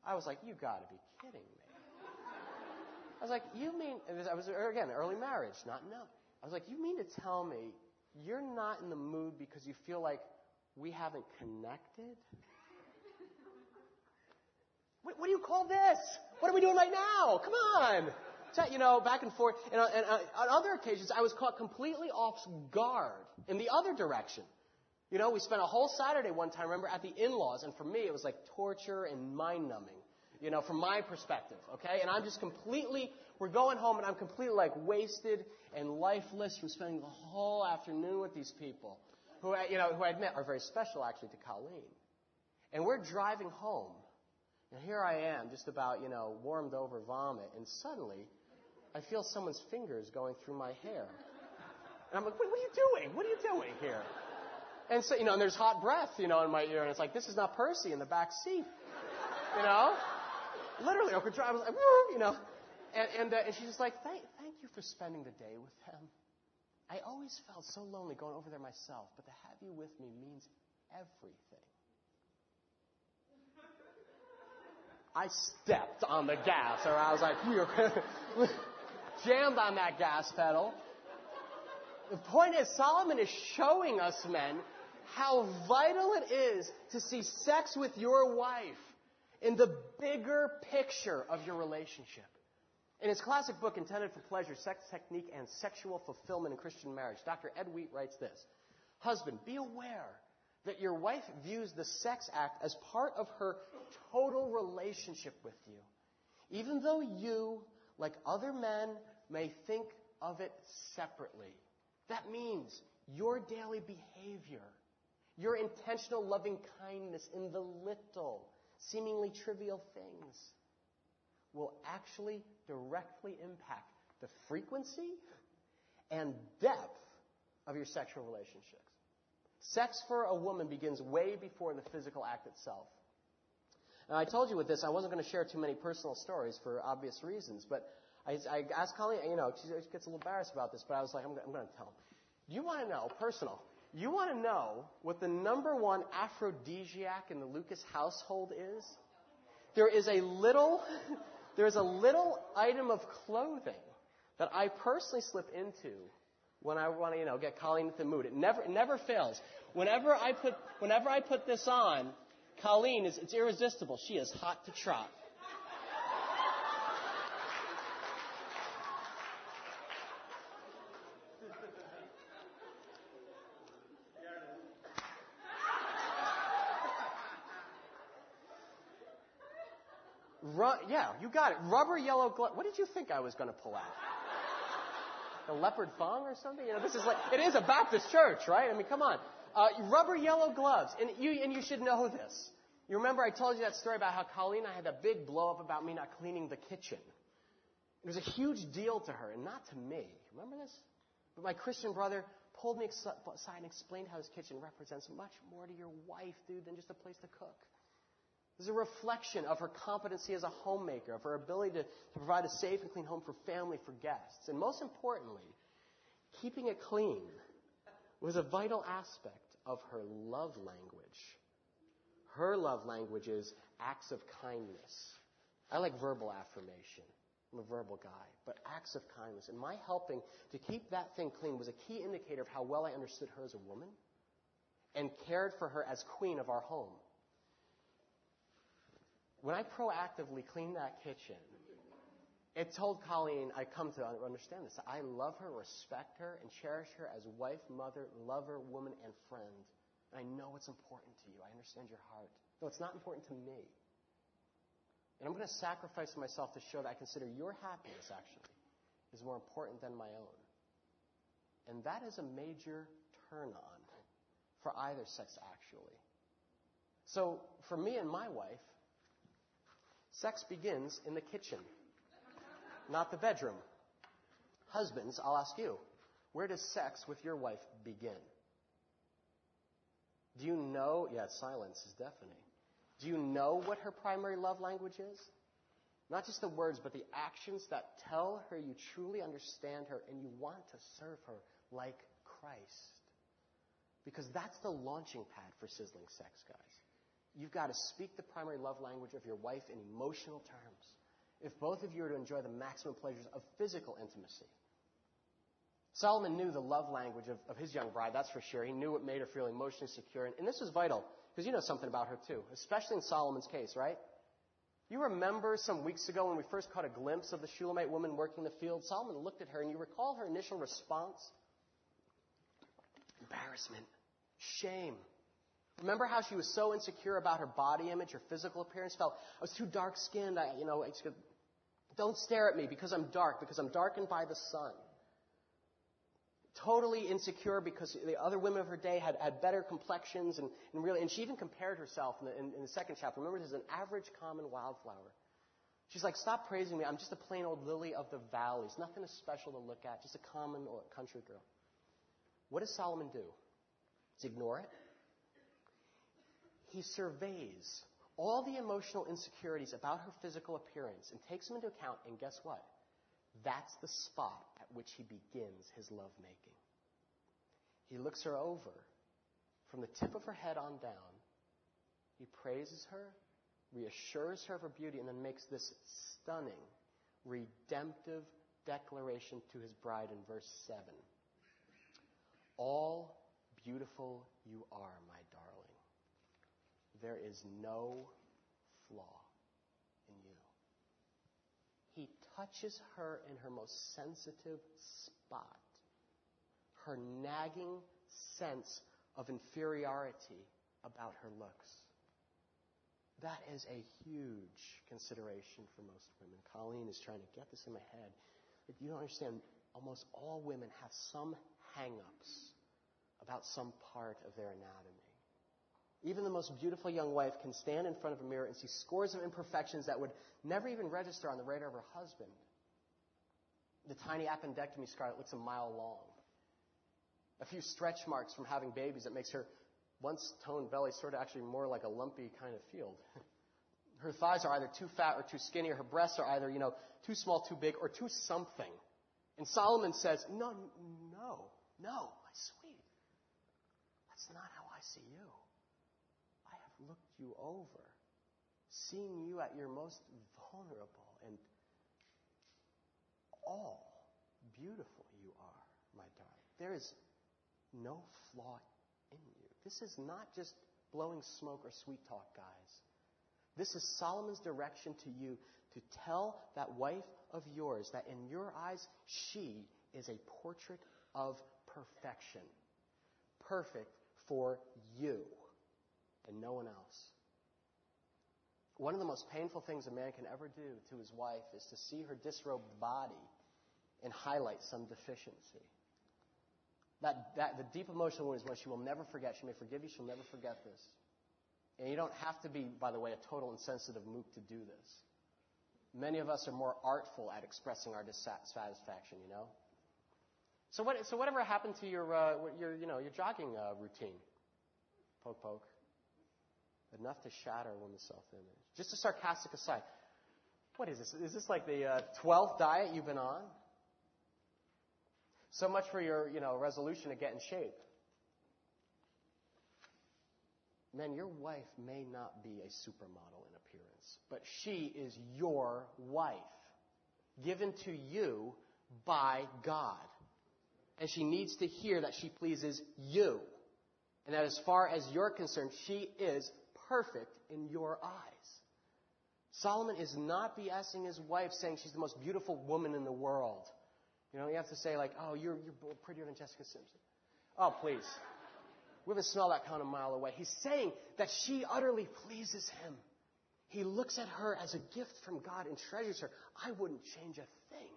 I was like, you gotta be kidding me. I was like, you mean, I was, again, early marriage, not no. I was like, you mean to tell me you're not in the mood because you feel like we haven't connected? What, what do you call this? What are we doing right now? Come on. You know, back and forth. And, and uh, on other occasions, I was caught completely off guard in the other direction. You know, we spent a whole Saturday one time, remember, at the in-laws, and for me, it was like torture and mind-numbing. You know, from my perspective, okay? And I'm just completely, we're going home and I'm completely like wasted and lifeless from spending the whole afternoon with these people who, you know, who I admit are very special actually to Colleen. And we're driving home. And here I am, just about, you know, warmed over vomit, and suddenly I feel someone's fingers going through my hair. And I'm like, what, what are you doing? What are you doing here? And so, you know, and there's hot breath, you know, in my ear, and it's like, this is not Percy in the back seat. You know? Literally, drive, I was like, you know. And, and, uh, and she's just like, thank, thank you for spending the day with them. I always felt so lonely going over there myself, but to have you with me means everything. I stepped on the gas, or I was like, we are jammed on that gas pedal. The point is, Solomon is showing us men how vital it is to see sex with your wife in the bigger picture of your relationship. In his classic book, Intended for Pleasure Sex Technique and Sexual Fulfillment in Christian Marriage, Dr. Ed Wheat writes this Husband, be aware that your wife views the sex act as part of her total relationship with you. Even though you, like other men, may think of it separately. That means your daily behavior, your intentional loving kindness in the little, seemingly trivial things will actually directly impact the frequency and depth of your sexual relationships. Sex for a woman begins way before the physical act itself. Now, I told you with this, I wasn't going to share too many personal stories for obvious reasons, but I, I asked Colleen, you know, she gets a little embarrassed about this, but I was like, I'm, I'm going to tell him. You want to know, personal, you want to know what the number one aphrodisiac in the Lucas household is? There is a little, there is a little item of clothing that I personally slip into when I want to, you know, get Colleen into the mood. It never, it never fails. Whenever I put, whenever I put this on, Colleen is, it's irresistible. She is hot to trot. Ru- yeah, you got it. Rubber yellow glove. What did you think I was going to pull out? A leopard thong or something? You know, this is like, it is a Baptist church, right? I mean, come on. Uh, rubber yellow gloves. And you, and you should know this. You remember I told you that story about how Colleen and I had that big blow up about me not cleaning the kitchen. It was a huge deal to her, and not to me. Remember this? But my Christian brother pulled me aside and explained how his kitchen represents much more to your wife, dude, than just a place to cook. It's a reflection of her competency as a homemaker, of her ability to, to provide a safe and clean home for family, for guests. And most importantly, keeping it clean was a vital aspect of her love language. Her love language is acts of kindness. I like verbal affirmation. I'm a verbal guy, but acts of kindness. And my helping to keep that thing clean was a key indicator of how well I understood her as a woman and cared for her as queen of our home. When I proactively cleaned that kitchen, it told Colleen, I come to understand this. I love her, respect her, and cherish her as wife, mother, lover, woman, and friend. And I know it's important to you. I understand your heart. No, it's not important to me. And I'm going to sacrifice myself to show that I consider your happiness, actually, is more important than my own. And that is a major turn on for either sex, actually. So, for me and my wife, sex begins in the kitchen, not the bedroom. Husbands, I'll ask you, where does sex with your wife begin? Do you know? Yeah, silence is deafening. Do you know what her primary love language is? Not just the words, but the actions that tell her you truly understand her and you want to serve her like Christ. Because that's the launching pad for sizzling sex, guys. You've got to speak the primary love language of your wife in emotional terms. If both of you are to enjoy the maximum pleasures of physical intimacy, Solomon knew the love language of, of, his young bride, that's for sure. He knew what made her feel emotionally secure. And, and this was vital, because you know something about her too, especially in Solomon's case, right? You remember some weeks ago when we first caught a glimpse of the Shulamite woman working the field? Solomon looked at her, and you recall her initial response? Embarrassment, shame. Remember how she was so insecure about her body image, her physical appearance? Felt I was too dark skinned. I, you know, I just, don't stare at me because I'm dark, because I'm darkened by the sun totally insecure because the other women of her day had, had better complexions and, and really, and she even compared herself in the, in, in the second chapter. Remember, this is an average common wildflower. She's like, stop praising me. I'm just a plain old lily of the valleys. Nothing special to look at. Just a common country girl. What does Solomon do? Does he ignore it? He surveys all the emotional insecurities about her physical appearance and takes them into account, and guess what? That's the spot at which he begins his lovemaking. He looks her over from the tip of her head on down. He praises her, reassures her of her beauty, and then makes this stunning, redemptive declaration to his bride in verse 7. All beautiful you are, my. There is no flaw in you. He touches her in her most sensitive spot, her nagging sense of inferiority about her looks. That is a huge consideration for most women. Colleen is trying to get this in my head. But you don't understand, almost all women have some hang ups about some part of their anatomy. Even the most beautiful young wife can stand in front of a mirror and see scores of imperfections that would never even register on the radar of her husband. The tiny appendectomy scar that looks a mile long. A few stretch marks from having babies that makes her once toned belly sort of actually more like a lumpy kind of field. her thighs are either too fat or too skinny, or her breasts are either, you know, too small, too big, or too something. And Solomon says, No, no, no, my sweet. That's not how I see you you over, seeing you at your most vulnerable and all beautiful you are, my darling. There is no flaw in you. This is not just blowing smoke or sweet talk, guys. This is Solomon's direction to you to tell that wife of yours that in your eyes, she is a portrait of perfection. Perfect for you and no one else. One of the most painful things a man can ever do to his wife is to see her disrobed body and highlight some deficiency. That, that, the deep emotional wound is one she will never forget. She may forgive you, she'll never forget this. And you don't have to be, by the way, a total insensitive mook to do this. Many of us are more artful at expressing our dissatisfaction, you know? So what? So whatever happened to your uh, your you know your jogging uh, routine? Poke poke. Enough to shatter a woman's self-image. Just a sarcastic aside. What is this? Is this like the uh, twelfth diet you've been on? So much for your you know resolution to get in shape. Man, your wife may not be a supermodel in appearance, but she is your wife, given to you by God. And she needs to hear that she pleases you. And that as far as you're concerned, she is perfect in your eyes. Solomon is not BSing his wife saying she's the most beautiful woman in the world. You know, you have to say like, oh, you're, you're prettier than Jessica Simpson. Oh, please. We haven't smelled that kind of mile away. He's saying that she utterly pleases him. He looks at her as a gift from God and treasures her. I wouldn't change a thing.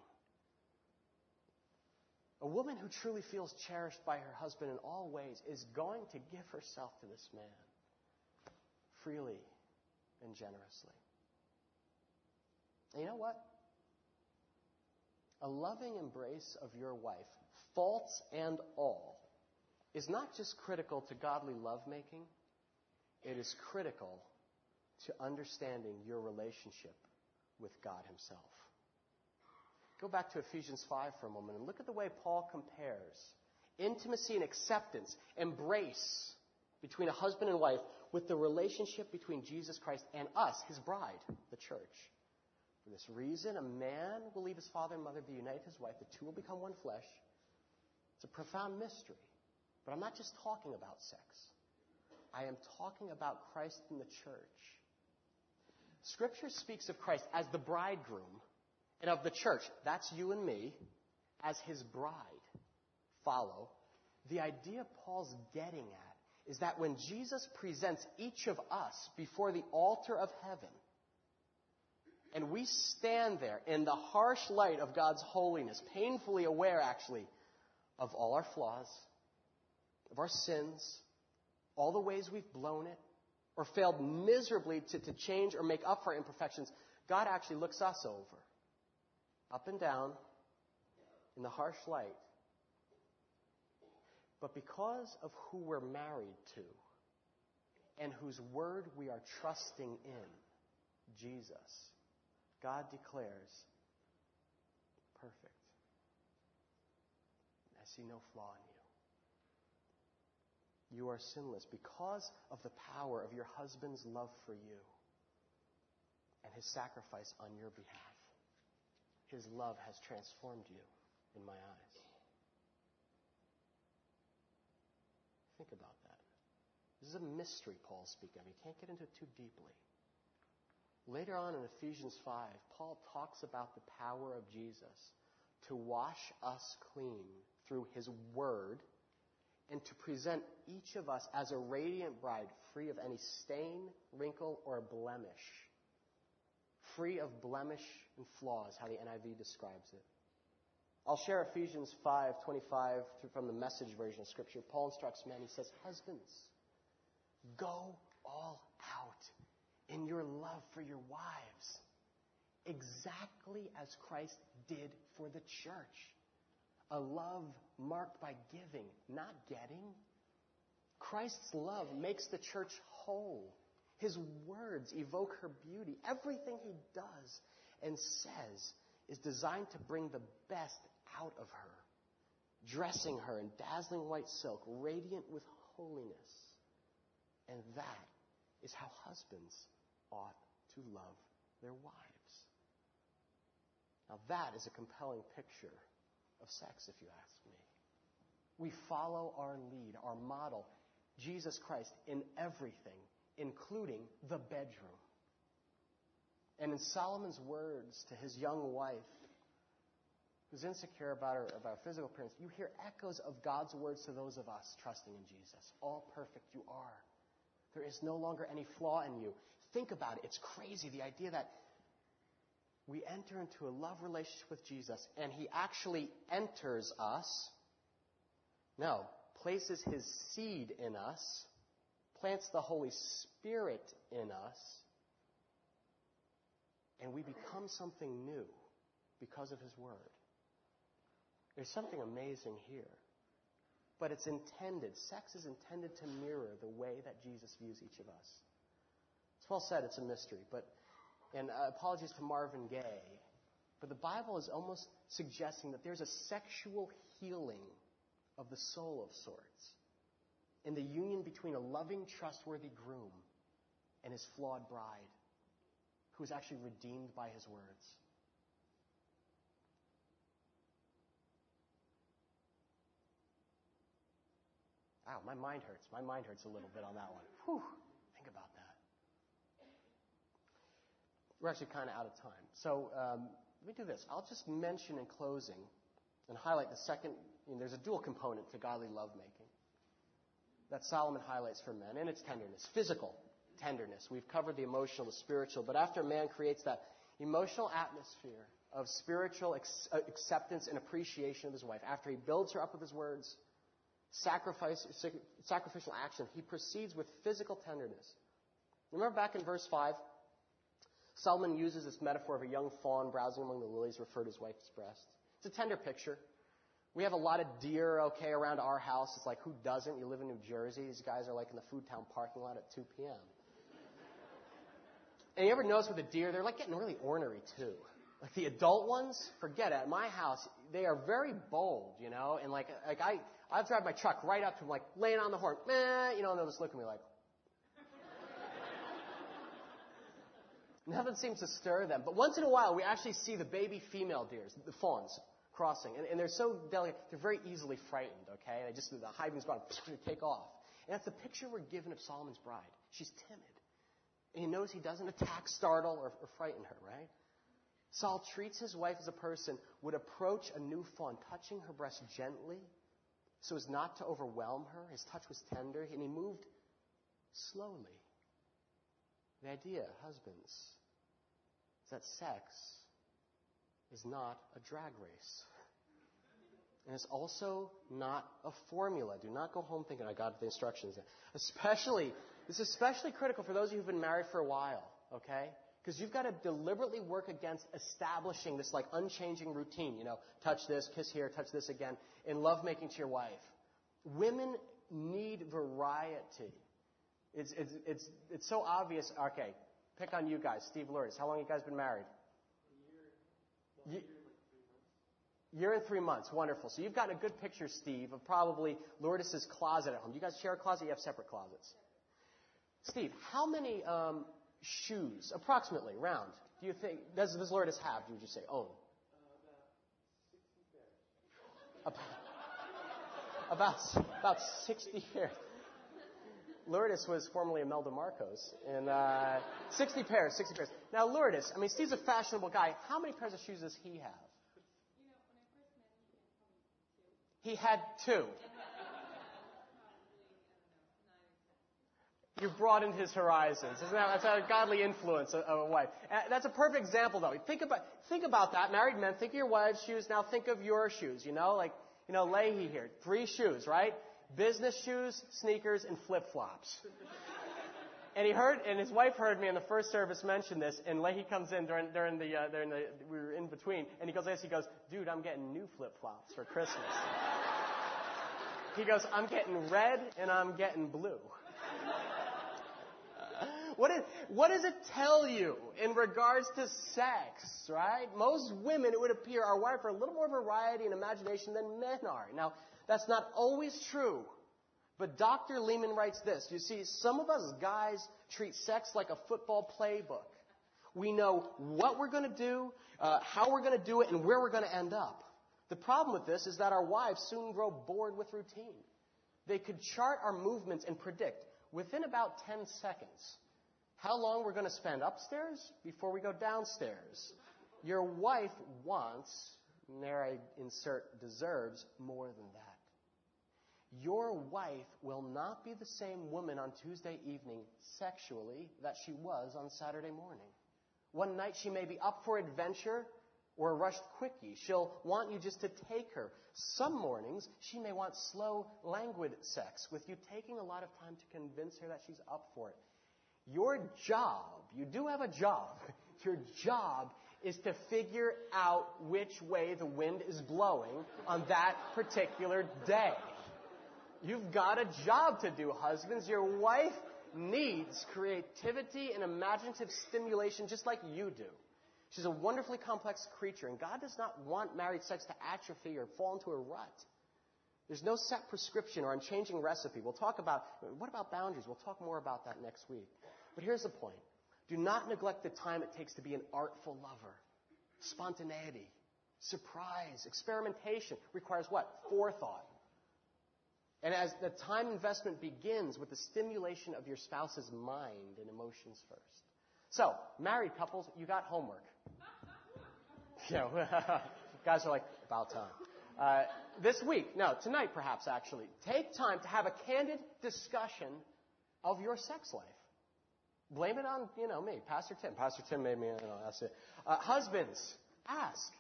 A woman who truly feels cherished by her husband in all ways is going to give herself to this man freely and generously. And you know what? A loving embrace of your wife, faults and all, is not just critical to godly lovemaking, it is critical to understanding your relationship with God Himself. Go back to Ephesians 5 for a moment and look at the way Paul compares intimacy and acceptance, embrace between a husband and wife with the relationship between Jesus Christ and us, His bride, the church. For this reason, a man will leave his father and mother, be united to his wife, the two will become one flesh. It's a profound mystery. But I'm not just talking about sex. I am talking about Christ and the church. Scripture speaks of Christ as the bridegroom and of the church, that's you and me, as his bride. Follow. The idea Paul's getting at is that when Jesus presents each of us before the altar of heaven, and we stand there in the harsh light of God's holiness, painfully aware actually of all our flaws, of our sins, all the ways we've blown it, or failed miserably to, to change or make up for our imperfections, God actually looks us over, up and down, in the harsh light. But because of who we're married to, and whose word we are trusting in, Jesus, God declares, perfect. I see no flaw in you. You are sinless because of the power of your husband's love for you and his sacrifice on your behalf. His love has transformed you in my eyes. Think about that. This is a mystery Paul's speaking of. You can't get into it too deeply. Later on in Ephesians 5, Paul talks about the power of Jesus to wash us clean through his word and to present each of us as a radiant bride, free of any stain, wrinkle, or blemish. Free of blemish and flaws, how the NIV describes it. I'll share Ephesians 5:25 from the message version of scripture. Paul instructs men, he says, "Husbands, go all out in your love for your wives, exactly as Christ did for the church." a love marked by giving, not getting. Christ's love makes the church whole. His words evoke her beauty. Everything he does and says is designed to bring the best out of her, dressing her in dazzling white silk, radiant with holiness. And that is how husbands ought to love their wives. Now, that is a compelling picture of sex, if you ask me. We follow our lead, our model, Jesus Christ, in everything, including the bedroom. And in Solomon's words to his young wife, who's insecure about her, about physical appearance, you hear echoes of God's words to those of us trusting in Jesus. All perfect you are. There is no longer any flaw in you. Think about it. It's crazy, the idea that we enter into a love relationship with Jesus, and He actually enters us. No, places His seed in us, plants the Holy Spirit in us, and we become something new because of His Word. There's something amazing here. But it's intended, sex is intended to mirror the way that Jesus views each of us. It's well said, it's a mystery. But, and uh, apologies to Marvin Gaye, but the Bible is almost suggesting that there's a sexual healing of the soul of sorts in the union between a loving, trustworthy groom and his flawed bride, who is actually redeemed by his words. Ow, my mind hurts. My mind hurts a little bit on that one. Whew, think about that. We're actually kind of out of time. So um, let me do this. I'll just mention in closing and highlight the second. You know, there's a dual component to godly lovemaking that Solomon highlights for men, and it's tenderness, physical tenderness. We've covered the emotional, the spiritual, but after a man creates that emotional atmosphere of spiritual uh, acceptance and appreciation of his wife, after he builds her up with his words, sacrifice, sacrificial action, he proceeds with physical tenderness. Remember back in verse 5? Solomon uses this metaphor of a young fawn browsing among the lilies, referred to his wife's breast. It's a tender picture. We have a lot of deer, okay, around our house. It's like, who doesn't? You live in New Jersey. These guys are like in the Foodtown parking lot at 2 p.m. And you ever notice with the deer, they're like getting really ornery too. Like the adult ones, forget it. At my house, they are very bold, you know, and like, like I, I've drive my truck right up to them, like laying on the horn, meh, you know, and they'll just look at me like, Nothing seems to stir them. But once in a while, we actually see the baby female deers, the fawns, crossing. And, and they're so delicate, they're very easily frightened, okay? They just, the hiving's gone, take off. And that's the picture we're given of Solomon's bride. She's timid. And he knows he doesn't attack, startle, or, or frighten her, right? Saul treats his wife as a person would approach a new fawn, touching her breast gently so as not to overwhelm her. His touch was tender, and he moved slowly. The idea, husbands, is that sex is not a drag race. And it's also not a formula. Do not go home thinking I got the instructions. Especially, this is especially critical for those of you who've been married for a while, okay? Because you've got to deliberately work against establishing this like unchanging routine. You know, touch this, kiss here, touch this again, in lovemaking to your wife. Women need variety. It's, it's, it's, it's so obvious. Okay, pick on you guys. Steve Lourdes. How long have you guys been married? A year. Well, year, like year and three months. Wonderful. So you've gotten a good picture, Steve, of probably Lourdes' closet at home. Do you guys share a closet? You have separate closets. Steve, how many um, shoes, approximately, round, do you think, does, does Lourdes have, would you say, own? Uh, about 60 pairs. About, about 60 pairs. Lourdes was formerly Imelda Marcos, and uh, 60 pairs, 60 pairs. Now, Lourdes, I mean, Steve's a fashionable guy. How many pairs of shoes does he have? You know, when I first met him, he had He two. had two. You broadened his horizons. Isn't that, that's a godly influence of, a wife. Uh, that's a perfect example, though. Think about, think about that. Married men, think of your wife's shoes. Now think of your shoes. You know, like, you know, Leahy here. Three shoes, right? business shoes, sneakers, and flip flops. and he heard, and his wife heard me in the first service mention this, and Leahy comes in during, during the, uh, during the, we were in between, and he goes this, he goes, dude, I'm getting new flip flops for Christmas. he goes, I'm getting red and I'm getting blue. What, is, what does it tell you in regards to sex, right? Most women, it would appear, are wired for a little more variety and imagination than men are. Now, that's not always true. But Dr. Leman writes this. You see, some of us guys treat sex like a football playbook. We know what we're going to do, uh, how we're going to do it, and where we're going to end up. The problem with this is that our wives soon grow bored with routine. They could chart our movements and predict within about 10 seconds how long we're going to spend upstairs before we go downstairs. Your wife wants, and there I insert deserves, more than that. Your wife will not be the same woman on Tuesday evening sexually that she was on Saturday morning. One night she may be up for adventure or a rushed quickie. She'll want you just to take her. Some mornings she may want slow, languid sex with you taking a lot of time to convince her that she's up for it. Your job, you do have a job. Your job is to figure out which way the wind is blowing on that particular day. You've got a job to do, husbands. Your wife needs creativity and imaginative stimulation just like you do. She's a wonderfully complex creature, and God does not want married sex to atrophy or fall into a rut. There's no set prescription or unchanging recipe. We'll talk about, what about boundaries? We'll talk more about that next week. But here's the point. Do not neglect the time it takes to be an artful lover. Spontaneity, surprise, experimentation requires what? Forethought. And as the time investment begins with the stimulation of your spouse's mind and emotions first. So, married couples, you got homework. You know, guys are like, about time. Uh, this week, no, tonight perhaps actually, take time to have a candid discussion of your sex life. Blame it on, you know, me, Pastor Tim. Pastor Tim made me, you know, that's it. Uh, husbands, ask.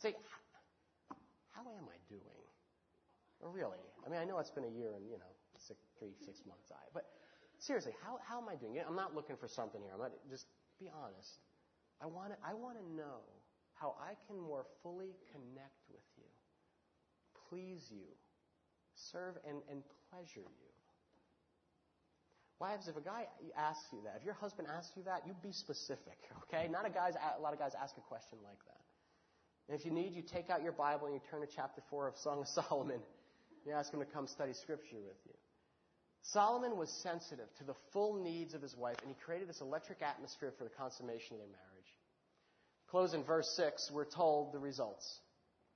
Say, how am I doing? Or really? I mean, I know it's been a year and, you know, six, three, six months. I, but seriously, how, how am I doing? I'm not looking for something here. I'm not, just be honest. I want to, I want to know how I can more fully connect with you, please you, serve and, and pleasure you. Wives, if a guy asks you that, if your husband asks you that, you be specific, okay? Not a guys, a lot of guys ask a question like that. And if you need, you take out your Bible and you turn to chapter 4 of Song of Solomon. You ask him to come study scripture with you. Solomon was sensitive to the full needs of his wife, and he created this electric atmosphere for the consummation of their marriage. Close in verse 6, we're told the results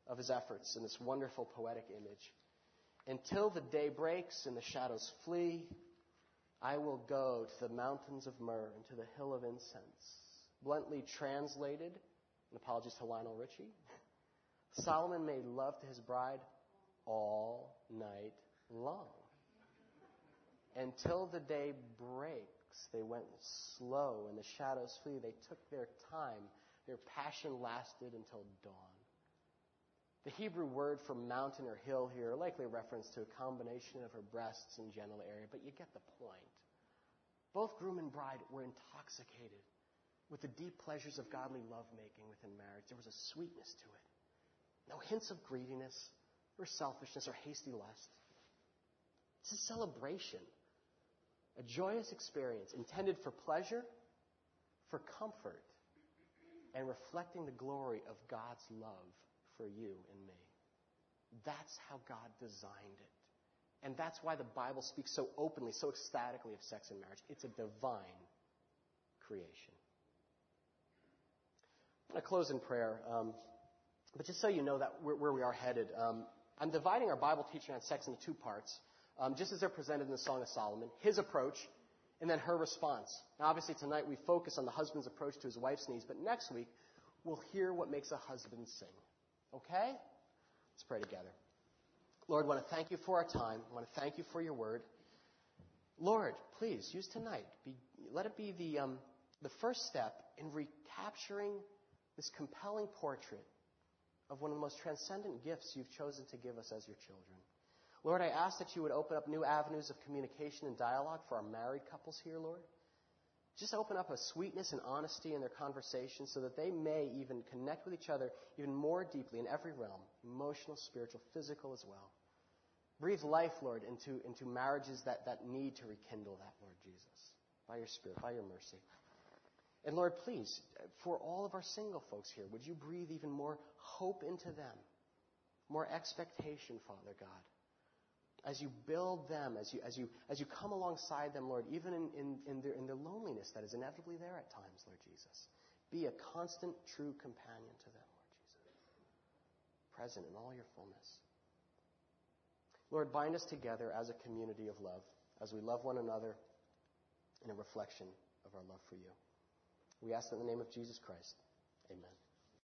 of his efforts in this wonderful poetic image. Until the day breaks and the shadows flee, I will go to the mountains of myrrh and to the hill of incense. Bluntly translated, and apologies to Lionel Richie, Solomon made love to his bride all night long. Until the day breaks, they went slow and the shadows flee. They took their time. Their passion lasted until dawn. The Hebrew word for mountain or hill here likely a reference to a combination of her breasts and genital area, but you get the point. Both groom and bride were intoxicated with the deep pleasures of godly lovemaking within marriage. There was a sweetness to it. No hints of greediness or selfishness or hasty lust. It's a celebration, a joyous experience intended for pleasure, for comfort, and reflecting the glory of God's love for you and me. That's how God designed it. And that's why the Bible speaks so openly, so ecstatically of sex and marriage. It's a divine creation. I'm going to close in prayer. Um, but just so you know that where, where we are headed, um, I'm dividing our Bible teaching on sex into two parts, um, just as they're presented in the Song of Solomon his approach and then her response. Now, obviously, tonight we focus on the husband's approach to his wife's needs, but next week we'll hear what makes a husband sing. Okay? Let's pray together. Lord, I want to thank you for our time. I want to thank you for your word. Lord, please use tonight. Be, let it be the, um, the first step in recapturing this compelling portrait of one of the most transcendent gifts you've chosen to give us as your children. Lord, I ask that you would open up new avenues of communication and dialogue for our married couples here, Lord. Just open up a sweetness and honesty in their conversation so that they may even connect with each other even more deeply in every realm emotional, spiritual, physical as well. Breathe life, Lord, into, into marriages that, that need to rekindle that, Lord Jesus, by your Spirit, by your mercy. And Lord, please, for all of our single folks here, would you breathe even more hope into them, more expectation, Father God, as you build them, as you, as you, as you come alongside them, Lord, even in, in, in, their, in their loneliness that is inevitably there at times, Lord Jesus. Be a constant, true companion to them, Lord Jesus. Present in all your fullness. Lord, bind us together as a community of love, as we love one another in a reflection of our love for you. We ask in the name of Jesus Christ. Amen.